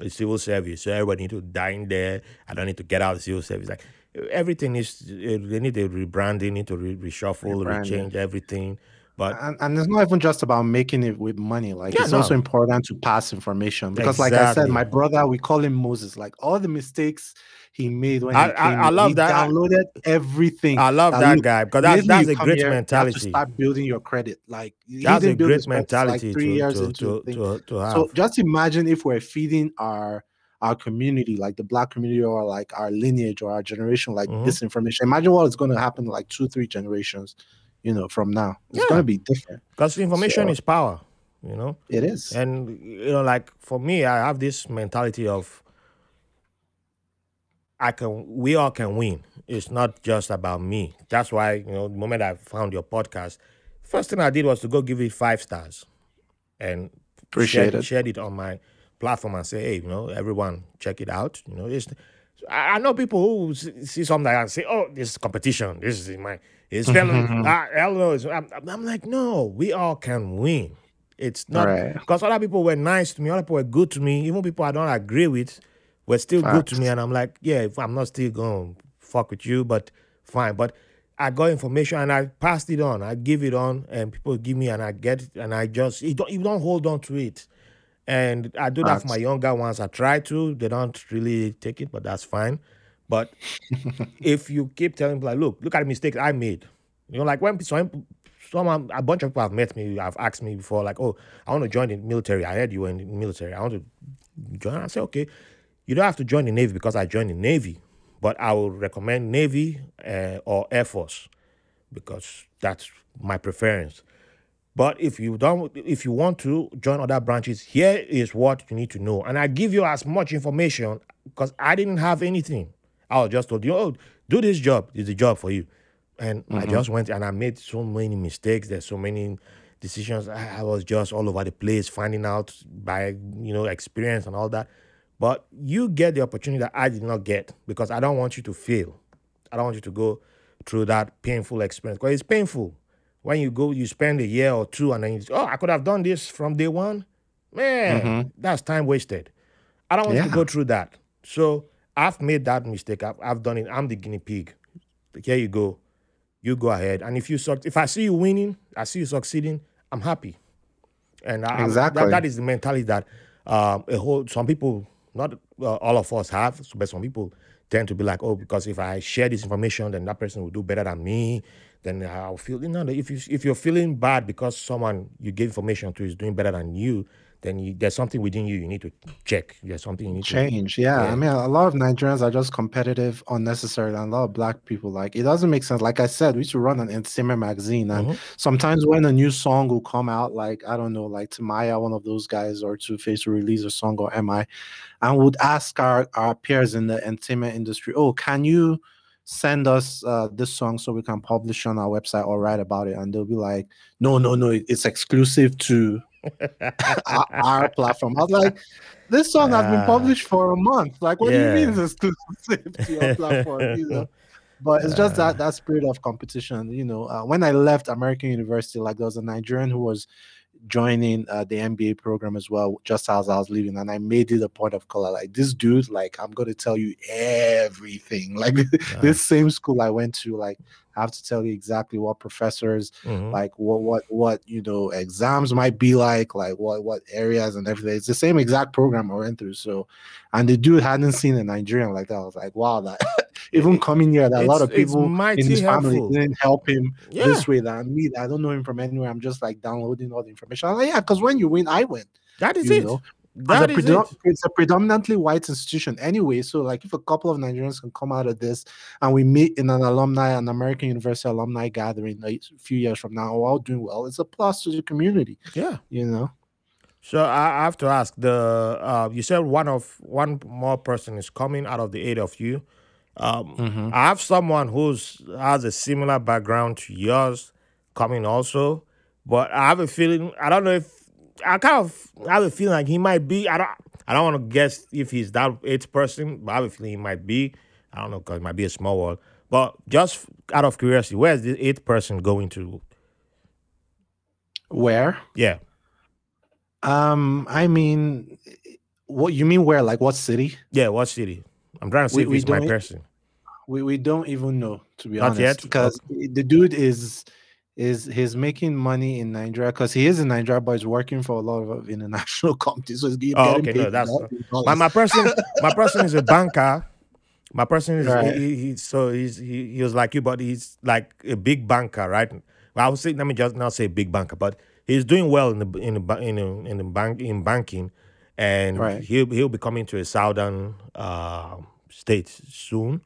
a civil service so everybody need to dine there i don't need to get out of civil service like everything is eh, they need to rebrand they need to re- reshuffle Rebranding. rechange everything but and, and it's not even just about making it with money like Yeah, it's no. also important to pass information. Because like i said my brother we call him moses. Like all the mistakes he made when I- he I- came I in, love he that. downloaded everything i love that look, guy because that's that's a great here, have to mentality. start building your credit. Like that's a great his credit till, mentality like three to, years to, into to, to, have so just imagine if we're feeding our our community like the black community or like our lineage or our generation like Mhm. this information imagine what is going to happen like two three generations you know from now it's Yeah. going to be different because information So- is power you know it is And you know, like for me, I have this mentality of I can we all can win. It's not just about me. That's why, you know, the moment I found your podcast, first thing I did was to go give it five stars and Appreciate shared, it. shared it on my platform and say, hey, you know, everyone check it out. You know, it's I I know people who s- see something like that and say, "Oh, this is competition. This is my it's fellow." I, hell no. It's- I'm, I'm like, no, we all can win. It's not Right. because other people were nice to me, other people were good to me, even people I don't agree with were still good to me, and I'm like, yeah, if I'm not still going to fuck with you, but fine. But I got information and I passed it on. I give it on, and people give me, and I get it, and I just you don't you don't hold on to it. And I do that for my younger ones. I try to. They don't really take it, but that's fine. But if you keep telling people, like, look, look at the mistakes I made. You know, like when some Some a bunch of people have met me, have asked me before, like, oh, I want to join the military. I heard you were in the military. I want to join. I say, okay, you don't have to join the Navy because I joined the Navy, but I would recommend Navy uh, or Air Force because that's my preference. But if you don't, if you want to join other branches, here is what you need to know. And I give you as much information because I didn't have anything. I was just told you, oh, do this job. It's a job for you. And I mm-hmm. just went and I made so many mistakes. There's so many decisions. I, I was just all over the place, finding out by you know experience and all that. But you get the opportunity that I did not get because I don't want you to fail. I don't want you to go through that painful experience because it's painful. When you go, you spend a year or two, and then you, oh, I could have done this from day one. Man, that's time wasted. I don't want you to go through that. So I've made that mistake. I've, I've done it. I'm the guinea pig. Here you go. You go ahead. And if you suck, if I see you winning, I see you succeeding, I'm happy. And I, Exactly. that, that is the mentality that um, a whole some people, not uh, all of us have, but some people tend to be like, oh, because if I share this information, then that person will do better than me. Then I'll feel you know if you if you're feeling bad because someone you gave information to is doing better than you, then you, there's something within you you need to check. There's something you need to change. Yeah. Yeah. I mean, a lot of Nigerians are just competitive unnecessarily, and a lot of black people like it doesn't make sense. Like I said, we used to run an entertainment magazine, and Mhm. sometimes when a new song will come out, like I don't know, like Timaya, one of those guys, or Two Face will release a song or MI, and would ask our our peers in the entertainment industry, "Oh, can you?" Send us uh, this song so we can publish on our website or write about it and they'll be like no no no it's exclusive to our, our platform i was like this song has been Ah. published for a month like what do you mean Yeah. it's exclusive to your platform you know but it's just that that spirit of competition you know uh, when i left american university like there was a nigerian who was joining uh, the MBA program as well, just as I was leaving, and I made it a point of color. Like this dude, like I'm gonna tell you everything. Like this same school I went to, like I have to tell you exactly what professors, Mhm. like what what what you know exams might be like, like what what areas and everything. It's the same exact program I went through. So, and the dude hadn't seen a Nigerian like that. I was like, wow, that even coming here, that a lot of people in his family helpful. didn't help him Yeah. this way. That me, I don't know him from anywhere. I'm just like downloading all the information. Like, yeah, because when you win, I win. That is you it. know, That the is predom- it. it's a predominantly white institution anyway. So, like, if a couple of Nigerians can come out of this and we meet in an alumni, an American University alumni gathering like, a few years from now, we're all doing well, it's a plus to the community, Yeah. you know? So I have to ask the uh, you said one of one more person is coming out of the eight of you. Um, I have someone who's has a similar background to yours coming also, but I have a feeling I don't know if I kind of have a feeling like he might be. I don't I don't want to guess if he's that eighth person, but I have a feeling he might be. I don't know because it might be a small world. But just out of curiosity, where is the eighth person going to? Where? Yeah, Um, I mean, what you mean where? Like, what city? yeah. What city? I'm trying to see We- if we he's my person. We, we don't even know, to be Not honest, yet? because the dude is is he's making money in Nigeria because he is in Nigeria, but he's working for a lot of international companies. So he's getting Oh, getting okay, no, that's- My my person my person is a banker. My person is Right. he, he, so he's he, he was like you, but he's like a big banker, right? Well, I would say let me just not say big banker, but he's doing well in the in the in the, in the bank in banking, and Right. he'll he'll be coming to a southern uh, state soon.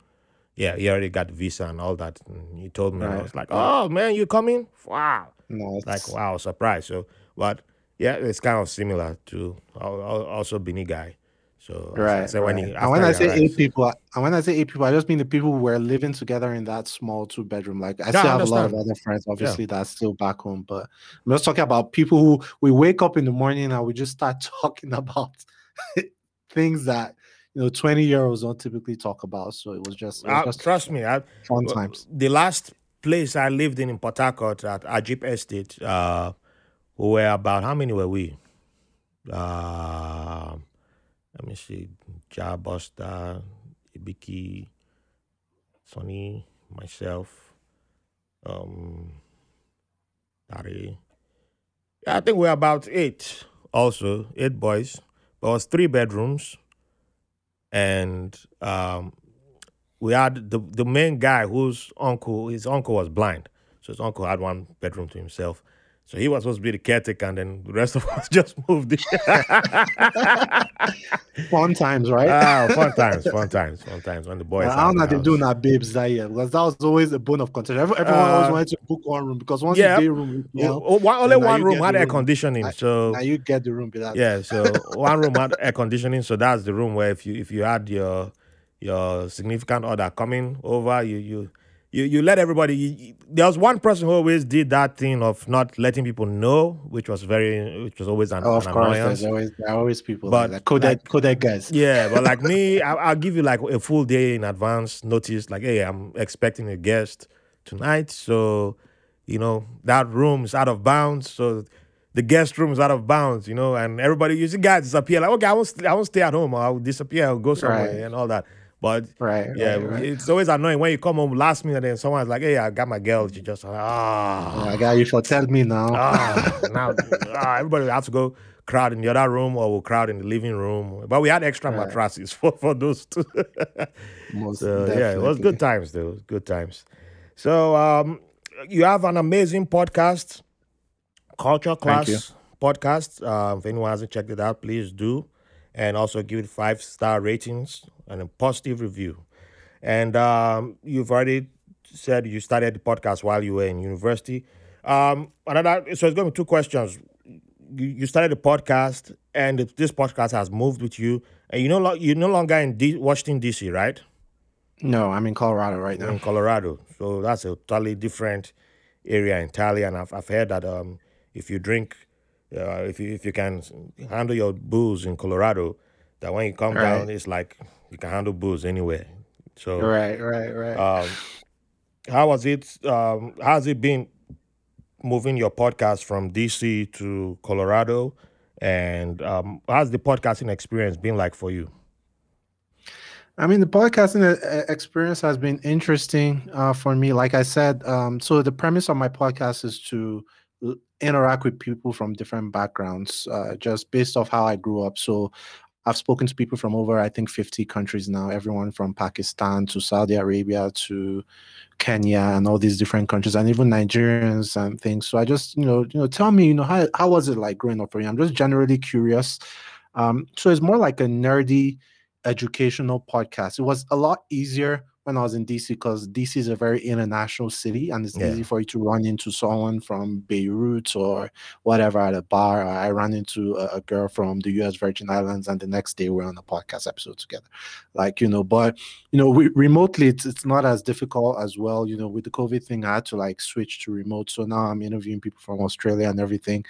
Yeah, he already got visa and all that. And he told me, and I was like, "Oh man, you coming? Wow!" No, like wow surprise so but yeah it's kind of similar to al- al- also Bini guy so as I Right. when right. he, and when I say arrives- eight people, I- and when I say eight people, I just mean the people who were living together in that small two bedroom. Like I Yeah, I still have a lot of other friends, obviously, that's still back home. But I'm just talking about people who we wake up in the morning and we just start talking about things that you know 20 year olds don't typically talk about. So it was just, it was Uh, just trust me I, fun w- times. the last place I lived in in Port Harcourt at Agip Estate uh we were about how many were we uh, let me see Ja Buster Ibiki Sonny myself um Dari I think we're about eight also eight boys but it was three bedrooms and um we had the the main guy whose uncle his uncle was blind So his uncle had one bedroom to himself. So he was supposed to be the caretaker, and then the rest of us just moved in. Fun times, right? ah, fun times, fun times, fun times when the boys. I don't know they house. that babes that year because that was always a bone of contention. Every- Everyone always Uh, wanted to book one room because once yeah. you get room, you know, Oh, one- only one room had the air conditioning, I- so now you get the room. That yeah, so one room had air conditioning, so that's the room where if you if you had your your significant other coming over, you you you, you let everybody. You, there was one person who always did that thing of not letting people know, which was very, which was always an, Oh, of an course, annoyance. there's always there are always people But, like that. Coded, like- coded guys. Yeah, but like me, I, I'll give you like a full day in advance notice. Like, hey, I'm expecting a guest tonight, so you know that room is out of bounds. So the guest room is out of bounds, you know, and everybody, you see guys disappear. Like, okay, I won't, st- I won't stay at home. I'll disappear. I'll go somewhere Right. and all that. But Right. yeah, right, right. it's always annoying when you come home last minute and someone's like, hey, I got my girl. You just ah. I got you for tell me now. Ah, now ah, everybody have to go crowd in the other room or we'll crowd in the living room. But we had extra Right. mattresses for, for those two. Most so yeah, it was good times though. Good times. So um you have an amazing podcast, Culture Class podcast. Uh, if anyone hasn't checked it out, please do. And also give it five star ratings and a positive review. And um, you've already said you started the podcast while you were in university. Um, another, so it's going to be two questions. You, you started the podcast, and this podcast has moved with you, and you no lo- you're no longer in D- Washington D.C., right? No, I'm in Colorado right now. in Colorado, so that's a totally different area entirely. And I've, I've heard that um, if you drink, uh, if you if you can handle your booze in Colorado, that when you come down, Right. it's like you can handle booze anywhere. So Right, right, right. um, how was it? Um, how's it been moving your podcast from DC to Colorado? And um, how's the podcasting experience been like for you? I mean, the podcasting uh, experience has been interesting uh, for me. Like I said, um, so the premise of my podcast is to interact with people from different backgrounds, uh, just based off how I grew up. So I've spoken to people from over, I think, 50 countries now, everyone from Pakistan to Saudi Arabia to Kenya and all these different countries, and even Nigerians and things. So I just, you know, you know, tell me, you know, how how was it like growing up for you? I'm just generally curious. Um, so it's more like a nerdy educational podcast. It was a lot easier when I was in DC because DC is a very international city and it's Yeah. easy for you to run into someone from Beirut or whatever at a bar. I ran into a, a girl from the US Virgin Islands and the next day we're on a podcast episode together. Like, you know, but you know, we, remotely it's, it's not as difficult as well. You know, with the COVID thing, I had to like switch to remote. So now I'm interviewing people from Australia and everything.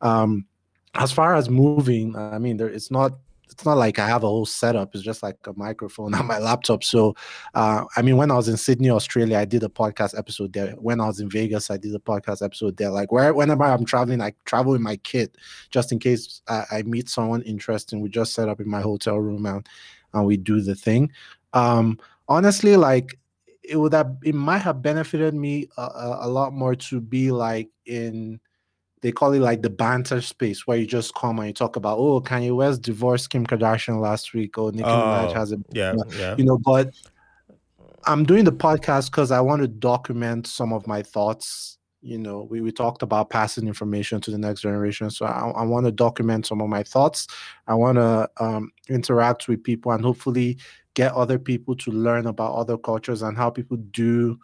Um, as far as moving, I mean, there it's not it's not like I have a whole setup. It's just like a microphone on my laptop. So, uh, I mean, when I was in Sydney, Australia, I did a podcast episode there. When I was in Vegas, I did a podcast episode there. Like where, whenever I'm traveling, I travel with my kit just in case I, I meet someone interesting. We just set up in my hotel room and and we do the thing. Um, honestly, like it would have, it might have benefited me a, a, a lot more to be like in they call it like the banter space where you just come and you talk about oh Kanye West divorced Kim Kardashian last week. Or Nicki Minaj Oh, has a Yeah, yeah. you know but I'm doing the podcast because I want to document some of my thoughts you know. We, we talked about passing information to the next generation so I, I want to document some of my thoughts. I want to um, interact with people and hopefully get other people to learn about other cultures and how people do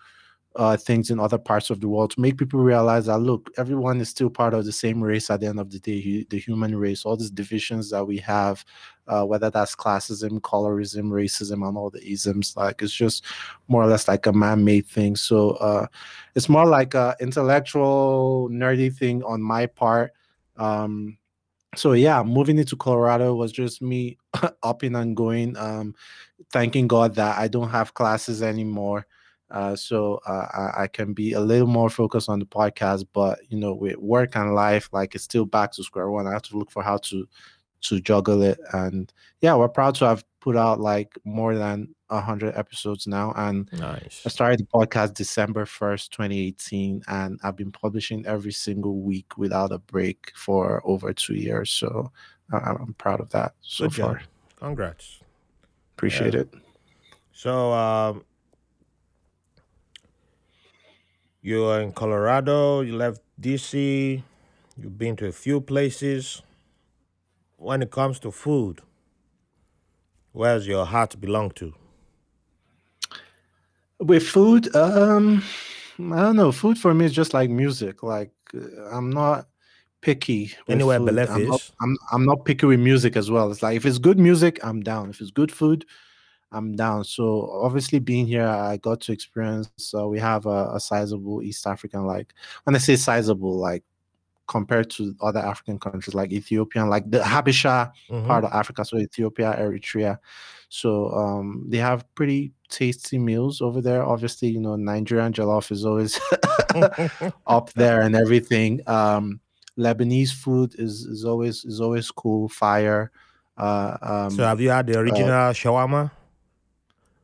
uh, things in other parts of the world to make people realize that look, everyone is still part of the same race at the end of the day, the human race. All these divisions that we have, uh, whether that's classism, colorism, racism, and all the isms, like it's just more or less like a man-made thing. So uh, it's more like a intellectual, nerdy thing on my part. Um, so yeah, moving into Colorado was just me upping and going. Um, thanking God that I don't have classes anymore. Uh, so uh, I, I can be a little more focused on the podcast, but you know, with work and life, like it's still back to square one. I have to look for how to to juggle it. And yeah, we're proud to have put out like more than hundred episodes now. And Nice. I started the podcast December first, twenty eighteen, and I've been publishing every single week without a break for over two years. So I- I'm proud of that so Good job. far. Congrats. Appreciate it. So, um, You are in Colorado. You left DC. You've been to a few places. When it comes to food, where's your heart belong to? With food, um, I don't know. Food for me is just like music. Like uh, I'm not picky with Anywhere food. I'm not. I'm. I'm not picky with music as well. It's like if it's good music, I'm down. If it's good food, I'm down. So obviously, being here, I got to experience. So we have a, a sizable East African. Like when I say sizable, like compared to other African countries like Ethiopia, like the Habesha hmm part of Africa, so Ethiopia, Eritrea. So um, they have pretty tasty meals over there. Obviously, you know, Nigerian jollof is always up there and everything. Um, Lebanese food is is always is always cool, fire. Uh, so um, have you had the uh, original shawarma?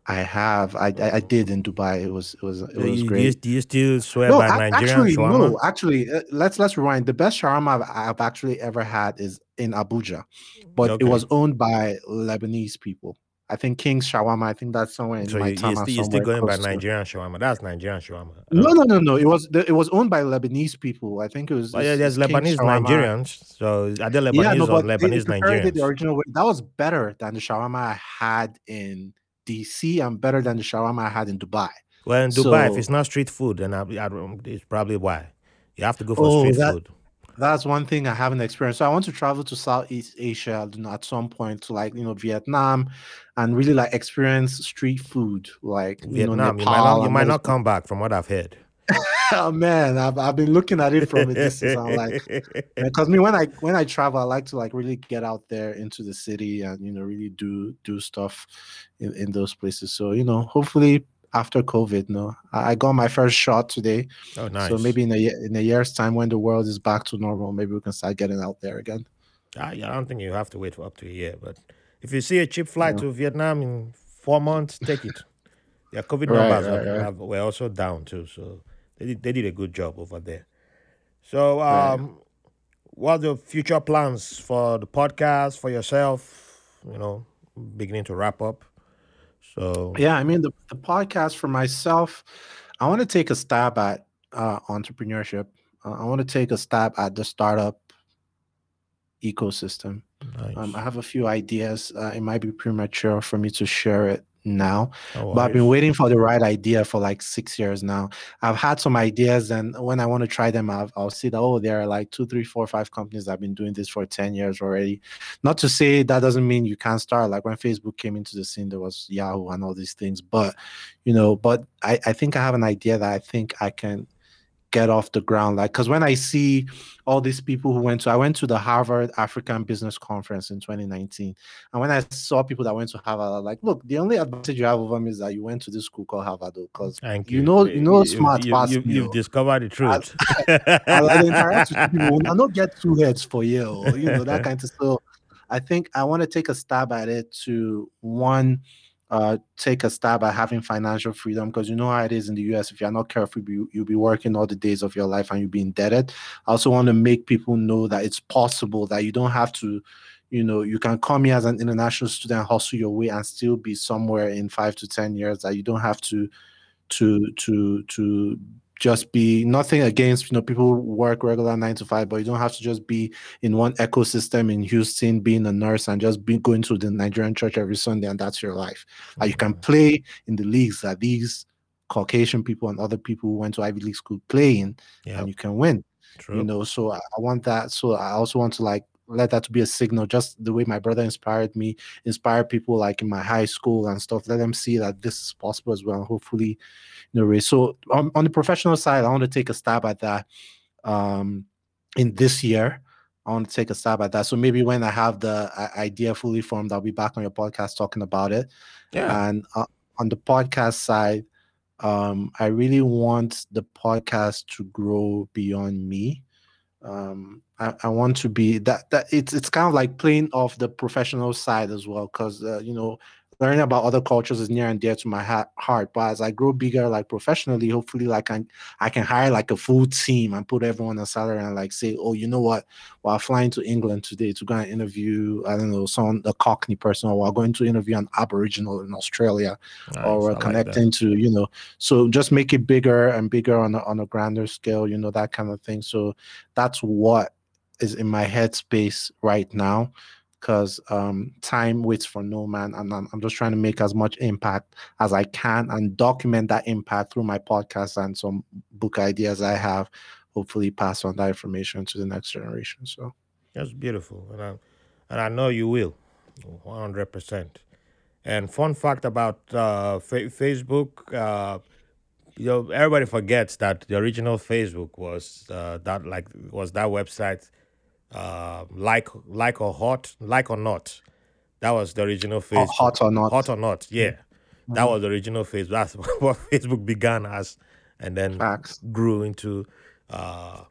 I have, I, I did in Dubai. It was it was it was you, do you, great. do you still swear No, by Nigerian actually, shawarma? no, actually, uh, let's let's rewind. The best shawarma I've, I've actually ever had is in Abuja, but it was owned by Lebanese people. I think King's Shawarma. I think that's somewhere in So you, you're, Maitama, you're still going by close to. Nigerian shawarma. That's Nigerian shawarma. No, no, no, no. It was the, it was owned by Lebanese people. I think it was yeah, there's Lebanese Shawarma. Nigerians. So are there Yeah, no, Lebanese or Lebanese you the original way, that was better than the shawarma I had in DC and better than the shawarma I had in Dubai. Well, in Dubai, if it's not street food, then I, I, it's probably why. You have to go for oh, street that food. That's one thing I haven't experienced. So I want to travel to Southeast Asia you know, at some point to like you know Vietnam, and really like experience street food, like you know Vietnam, you might not you might not come back from what I've heard. Oh man, I've, I've been looking at it from a distance. I'm like, because me when I when I travel, I like to like really get out there into the city and you know really do do stuff in, in those places. So you know, hopefully after COVID, no, I, I got my first shot today. oh, nice. So maybe in a in a year's time, when the world is back to normal, maybe we can start getting out there again. Ah, I, I don't think you have to wait for up to a year, but if you see a cheap flight Yeah. to Vietnam in four months, take it. Their COVID Right, numbers right, have, right, have, were also down too, so they did, they did a good job over there. So, um, what are the future plans for the podcast for yourself? You know, beginning to wrap up. So, Yeah, I mean the, the podcast for myself, I want to take a stab at uh, entrepreneurship. Uh, I want to take a stab at the startup ecosystem. Um, nice. I have a few ideas. Uh, it might be premature for me to share it now, No but I've been waiting for the right idea for like six years now. I've had some ideas, and when I want to try them, I've, I'll see that oh, there are like two, three, four, five companies that have been doing this for ten years already. Not to say that doesn't mean you can't start. Like when Facebook came into the scene, there was Yahoo and all these things, but you know, but I, I think I have an idea that I think I can get off the ground like because when i see all these people who went to i went to the harvard african business conference in 2019 and when i saw people that went to harvard i was like look the only advantage you have over me is that you went to this school called harvard because you you. know you know You, smart you, you, me you've oh. discovered the truth. and like the interact with people will not get two heads for you or you know that kind of so i think i want to take a stab at it to one uh take a stab at having financial freedom because you know how it is in the US if you're not careful you, you'll be working all the days of your life and you'll be indebted. I also want to make people know that it's possible that you don't have to you know you can come here as an international student hustle your way and still be somewhere in 5 to 10 years that you don't have to to to to just be nothing against you know people work regular nine to five, but you don't have to just be in one ecosystem in Houston, being a nurse and just be going to the Nigerian church every Sunday, and that's your life. Like you can Mhm. play in the leagues that these Caucasian people and other people who went to Ivy League school play in, Yep. and you can win. You know, so I, I want that. So I also want to like let that to be a signal, just the way my brother inspired me, inspire people like in my high school and stuff. Let them see that this is possible as well. Hopefully, you know, raise. So on, on the professional side, I want to take a stab at that um in this year. I want to take a stab at that. So maybe when I have the uh, idea fully formed, I'll be back on your podcast talking about it. Yeah. And uh, on the podcast side, um, I really want the podcast to grow beyond me. Um, I, I want to be that that it's it's kind of like playing off the professional side as well, because uh, you know learning about other cultures is near and dear to my ha- heart. But as I grow bigger, like professionally, hopefully, like I, I can hire like a full team and put everyone on salary and like say, oh, you know what? While flying to England today to go and interview, I don't know, someone a Cockney person, or we're going to interview an Aboriginal in Australia, nice, or we're connecting to, you know, so just make it bigger and bigger on a, on a grander scale, you know, that kind of thing. So that's what is in my headspace right now because um, time waits for no man and I'm, I'm, just trying to make as much impact as i can and document that impact through my podcast and some book ideas i have hopefully pass on that information to the next generation so. That's beautiful and i, and I know you will 100% and fun fact about uh, fa- facebook uh, you know everybody forgets that the original facebook was uh, that like was that website uh, like like or hot, like or not. That was the original Facebook. Hot or not. Hot or not. Yeah, mm-hmm. that was the original phase. That's what Facebook began as, and then Facts. grew into uh,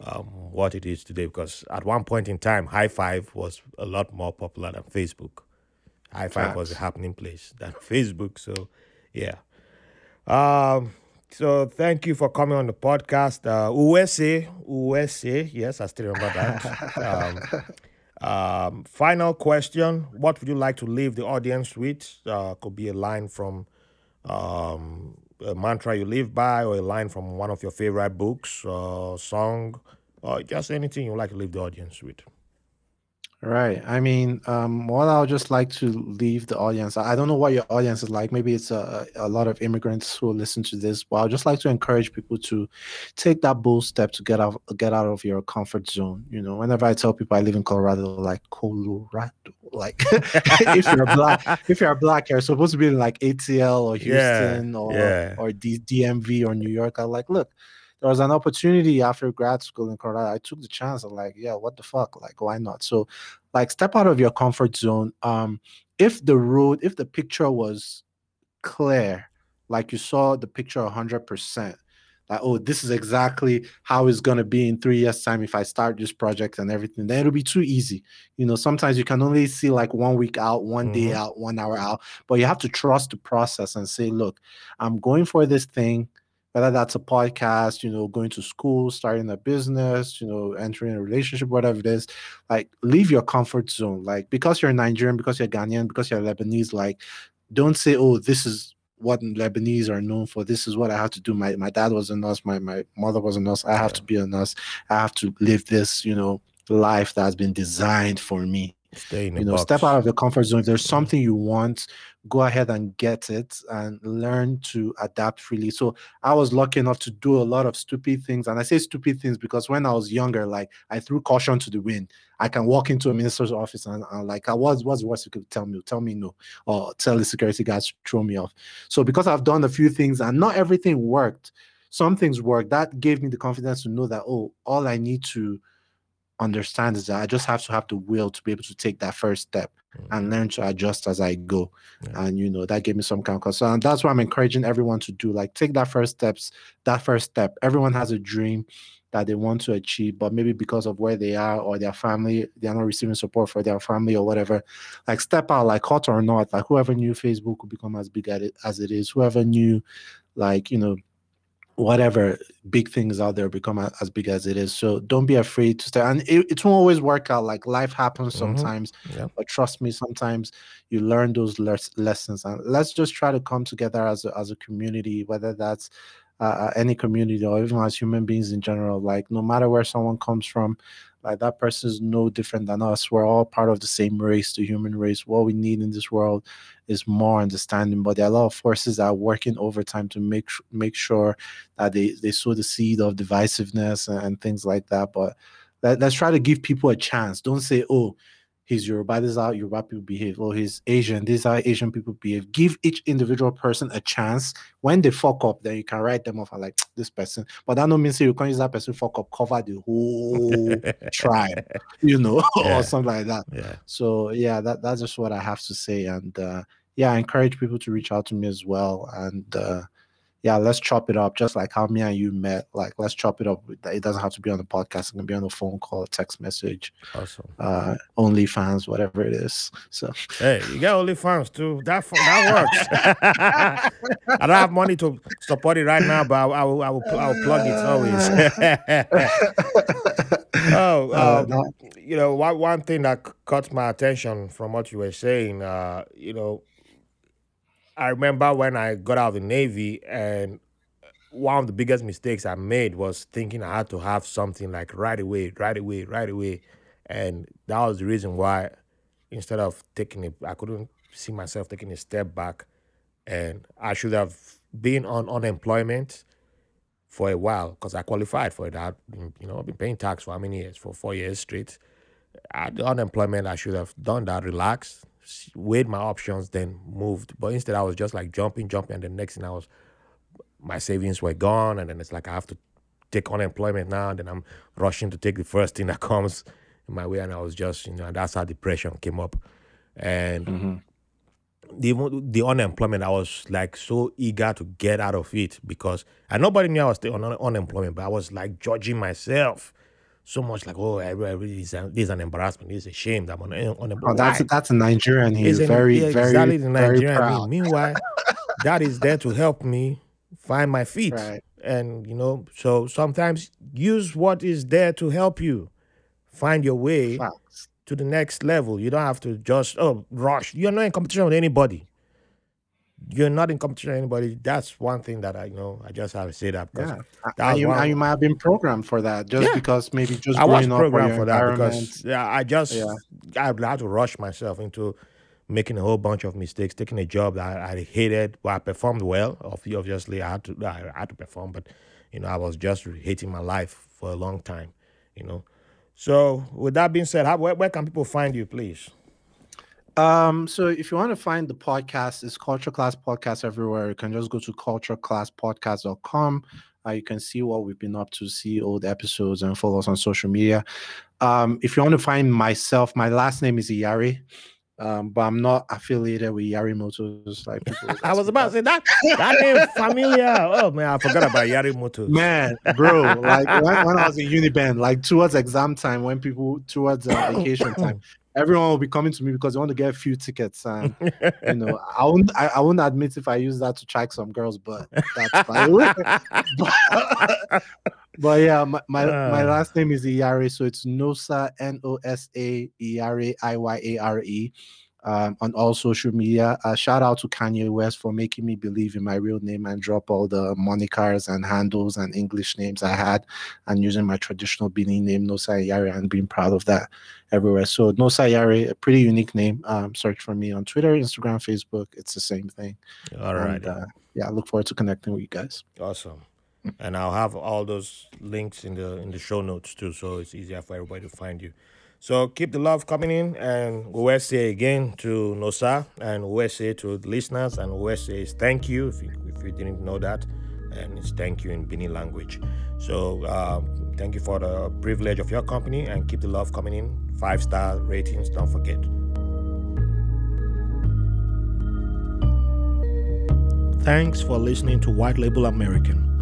um, what it is today. Because at one point in time, Hi5 was a lot more popular than Facebook. Hi5 Facts. was a happening place than Facebook. So, yeah. Um, so thank you for coming on the podcast. Uh, USA, USA, yes, I still remember that. um, um, final question: What would you like to leave the audience with? Uh, could be a line from um, a mantra you live by, or a line from one of your favorite books, or song, or just anything you'd like to leave the audience with. Right. I mean, um, what I'll just like to leave the audience. I don't know what your audience is like. Maybe it's a, a lot of immigrants who listen to this, but I'll just like to encourage people to take that bold step to get out get out of your comfort zone. You know, whenever I tell people I live in Colorado, like Colorado, like if you're black, if you're black, you're supposed to be in like ATL or Houston yeah, or yeah. or D- DMV or New York. I'm like, look, there was an opportunity after grad school in Colorado. I took the chance. I'm like, yeah, what the fuck? Like, why not? So, like, step out of your comfort zone. Um, if the road, if the picture was clear, like you saw the picture 100%, like, oh, this is exactly how it's going to be in three years' time if I start this project and everything, then it'll be too easy. You know, sometimes you can only see like one week out, one mm-hmm. day out, one hour out, but you have to trust the process and say, look, I'm going for this thing whether that's a podcast, you know, going to school, starting a business, you know, entering a relationship, whatever it is, like leave your comfort zone. Like because you're Nigerian, because you're Ghanaian, because you're Lebanese, like don't say, oh, this is what Lebanese are known for. This is what I have to do. My my dad was a nurse, my my mother was a nurse. I have to be a nurse. I have to live this, you know, life that has been designed for me. Stay in you know, box. step out of your comfort zone. If there's something you want, go ahead and get it and learn to adapt freely. So I was lucky enough to do a lot of stupid things. And I say stupid things because when I was younger, like I threw caution to the wind. I can walk into a minister's office and, and like I was what's worse you could tell me, tell me no, or tell the security guys to throw me off. So because I've done a few things and not everything worked, some things worked. That gave me the confidence to know that oh, all I need to understand is that I just have to have the will to be able to take that first step mm-hmm. and learn to adjust as I go. Yeah. And you know, that gave me some kind of concern. And that's what I'm encouraging everyone to do. Like take that first steps, that first step. Everyone has a dream that they want to achieve, but maybe because of where they are or their family, they're not receiving support for their family or whatever. Like step out, like hot or not, like whoever knew Facebook would become as big as it is, whoever knew like, you know, whatever big things out there become as big as it is. So don't be afraid to start. And it, it won't always work out. Like life happens mm-hmm. sometimes, yeah. but trust me, sometimes you learn those les- lessons. And let's just try to come together as a, as a community, whether that's uh, uh any community or even as human beings in general. Like no matter where someone comes from, like that person is no different than us. We're all part of the same race, the human race. What we need in this world is more understanding. But there are a lot of forces that are working overtime to make make sure that they they sow the seed of divisiveness and, and things like that. But let, let's try to give people a chance. Don't say, oh, he's Yoruba, this is how Yoruba people behave, or he's Asian, this is how Asian people behave. Give each individual person a chance. When they fuck up, then you can write them off and like this person. But that no means you can't use that person fuck up, cover the whole tribe, you know, yeah. or something like that. Yeah. So yeah, that, that's just what I have to say. And uh, yeah, I encourage people to reach out to me as well. And uh, yeah, let's chop it up, just like how me and you met. Like, let's chop it up. It doesn't have to be on the podcast. It can be on a phone call, text message, Awesome. uh, OnlyFans, whatever it is. So, Hey, you got OnlyFans too. That that works. I don't have money to support it right now, but I, will- I will I will I will plug it always. oh, uh, um, that- you know, one one thing that caught my attention from what you were saying, uh, you know, I remember when I got out of the Navy and one of the biggest mistakes I made was thinking I had to have something like right away, right away, right away. And that was the reason why instead of taking it, I couldn't see myself taking a step back. And I should have been on unemployment for a while because I qualified for it. I, you know, I've been paying tax for how many years? For four years straight. At the unemployment, I should have done that, relaxed, weighed my options, then moved. But instead, I was just like jumping, jumping, and the next thing I was, my savings were gone, and then it's like I have to take unemployment now, and then I'm rushing to take the first thing that comes in my way, and I was just, you know, and that's how depression came up, and Mhm. the the unemployment, I was like so eager to get out of it because and nobody knew I was still on un- unemployment, but I was like judging myself so much, like oh, I really this is an, this is an embarrassment, this is a shame that I'm on un- eh, Oh, that's that's a Nigerian. He's It's an- very, yeah, very, exactly the very Nigerian I proud. Meanwhile, that is there to help me find my feet, Right. and you know, so sometimes use what is there to help you find your way Facts. to the next level. You don't have to just oh rush. You're not in competition with anybody. You're not in competition with anybody. That's one thing that I you know. I just have to say that because Yeah. A- that was And you, one- you might have been programmed for that just Yeah. because maybe just I was growing up or programmed for that because yeah, I just Yeah. I had to rush myself into making a whole bunch of mistakes, taking a job that I, I hated. Well, I performed well. Obvi- Obviously, I had to I had to perform, but you know, I was just hating my life for a long time. You know. So, with that being said, how, where, where can people find you, please? Um, so if you want to find the podcast, it's Culture Class Podcast everywhere. You can just go to cultureclasspodcast.com. Uh, you can see what we've been up to, see old episodes, and follow us on social media. Um, if you want to find myself, my last name is Iyare, um, but I'm not affiliated with Iyare Motors. Like people I was about to say that that name familiar. Oh man, I forgot about Iyare Motors. Man, bro, like when, when I was in Uniben, like towards exam time, when people towards uh, vacation time, everyone will be coming to me because they want to get a few tickets. And you know, I won't, I, I won't admit if I use that to track some girls, but that's way. But, but yeah, my my, my Ah. last name is Iyare, so it's Nosa N O S A Iyare I Y A R E. Um, on all social media. Uh, shout out to Kanye West for making me believe in my real name and drop all the monikers and handles and English names I had and using my traditional Benin name, Nosa Iyare, and being proud of that everywhere. So Nosa Iyare, a pretty unique name. Um, search for me on Twitter, Instagram, Facebook. It's the same thing. All right. And, uh, yeah, I look forward to connecting with you guys. Awesome. And I'll have all those links in the in the show notes too, so it's easier for everybody to find you. So keep the love coming in, and we say again to Nosa, and we say to the listeners, and we say is thank you if you, if you didn't know that, and it's thank you in Bini language. So um, thank you for the privilege of your company, and keep the love coming in. Five star ratings, don't forget. Thanks for listening to White Label American.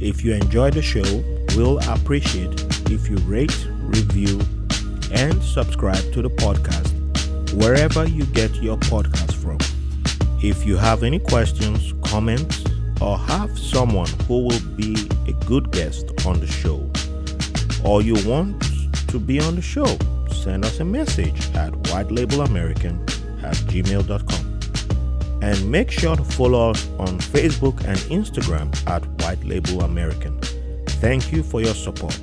If you enjoy the show, we'll appreciate if you rate, review, and subscribe to the podcast wherever you get your podcast from. If you have any questions, comments, or have someone who will be a good guest on the show, or you want to be on the show, send us a message at whitelabelamerican at gmail.com. And make sure to follow us on Facebook and Instagram at White Label American. Thank you for your support.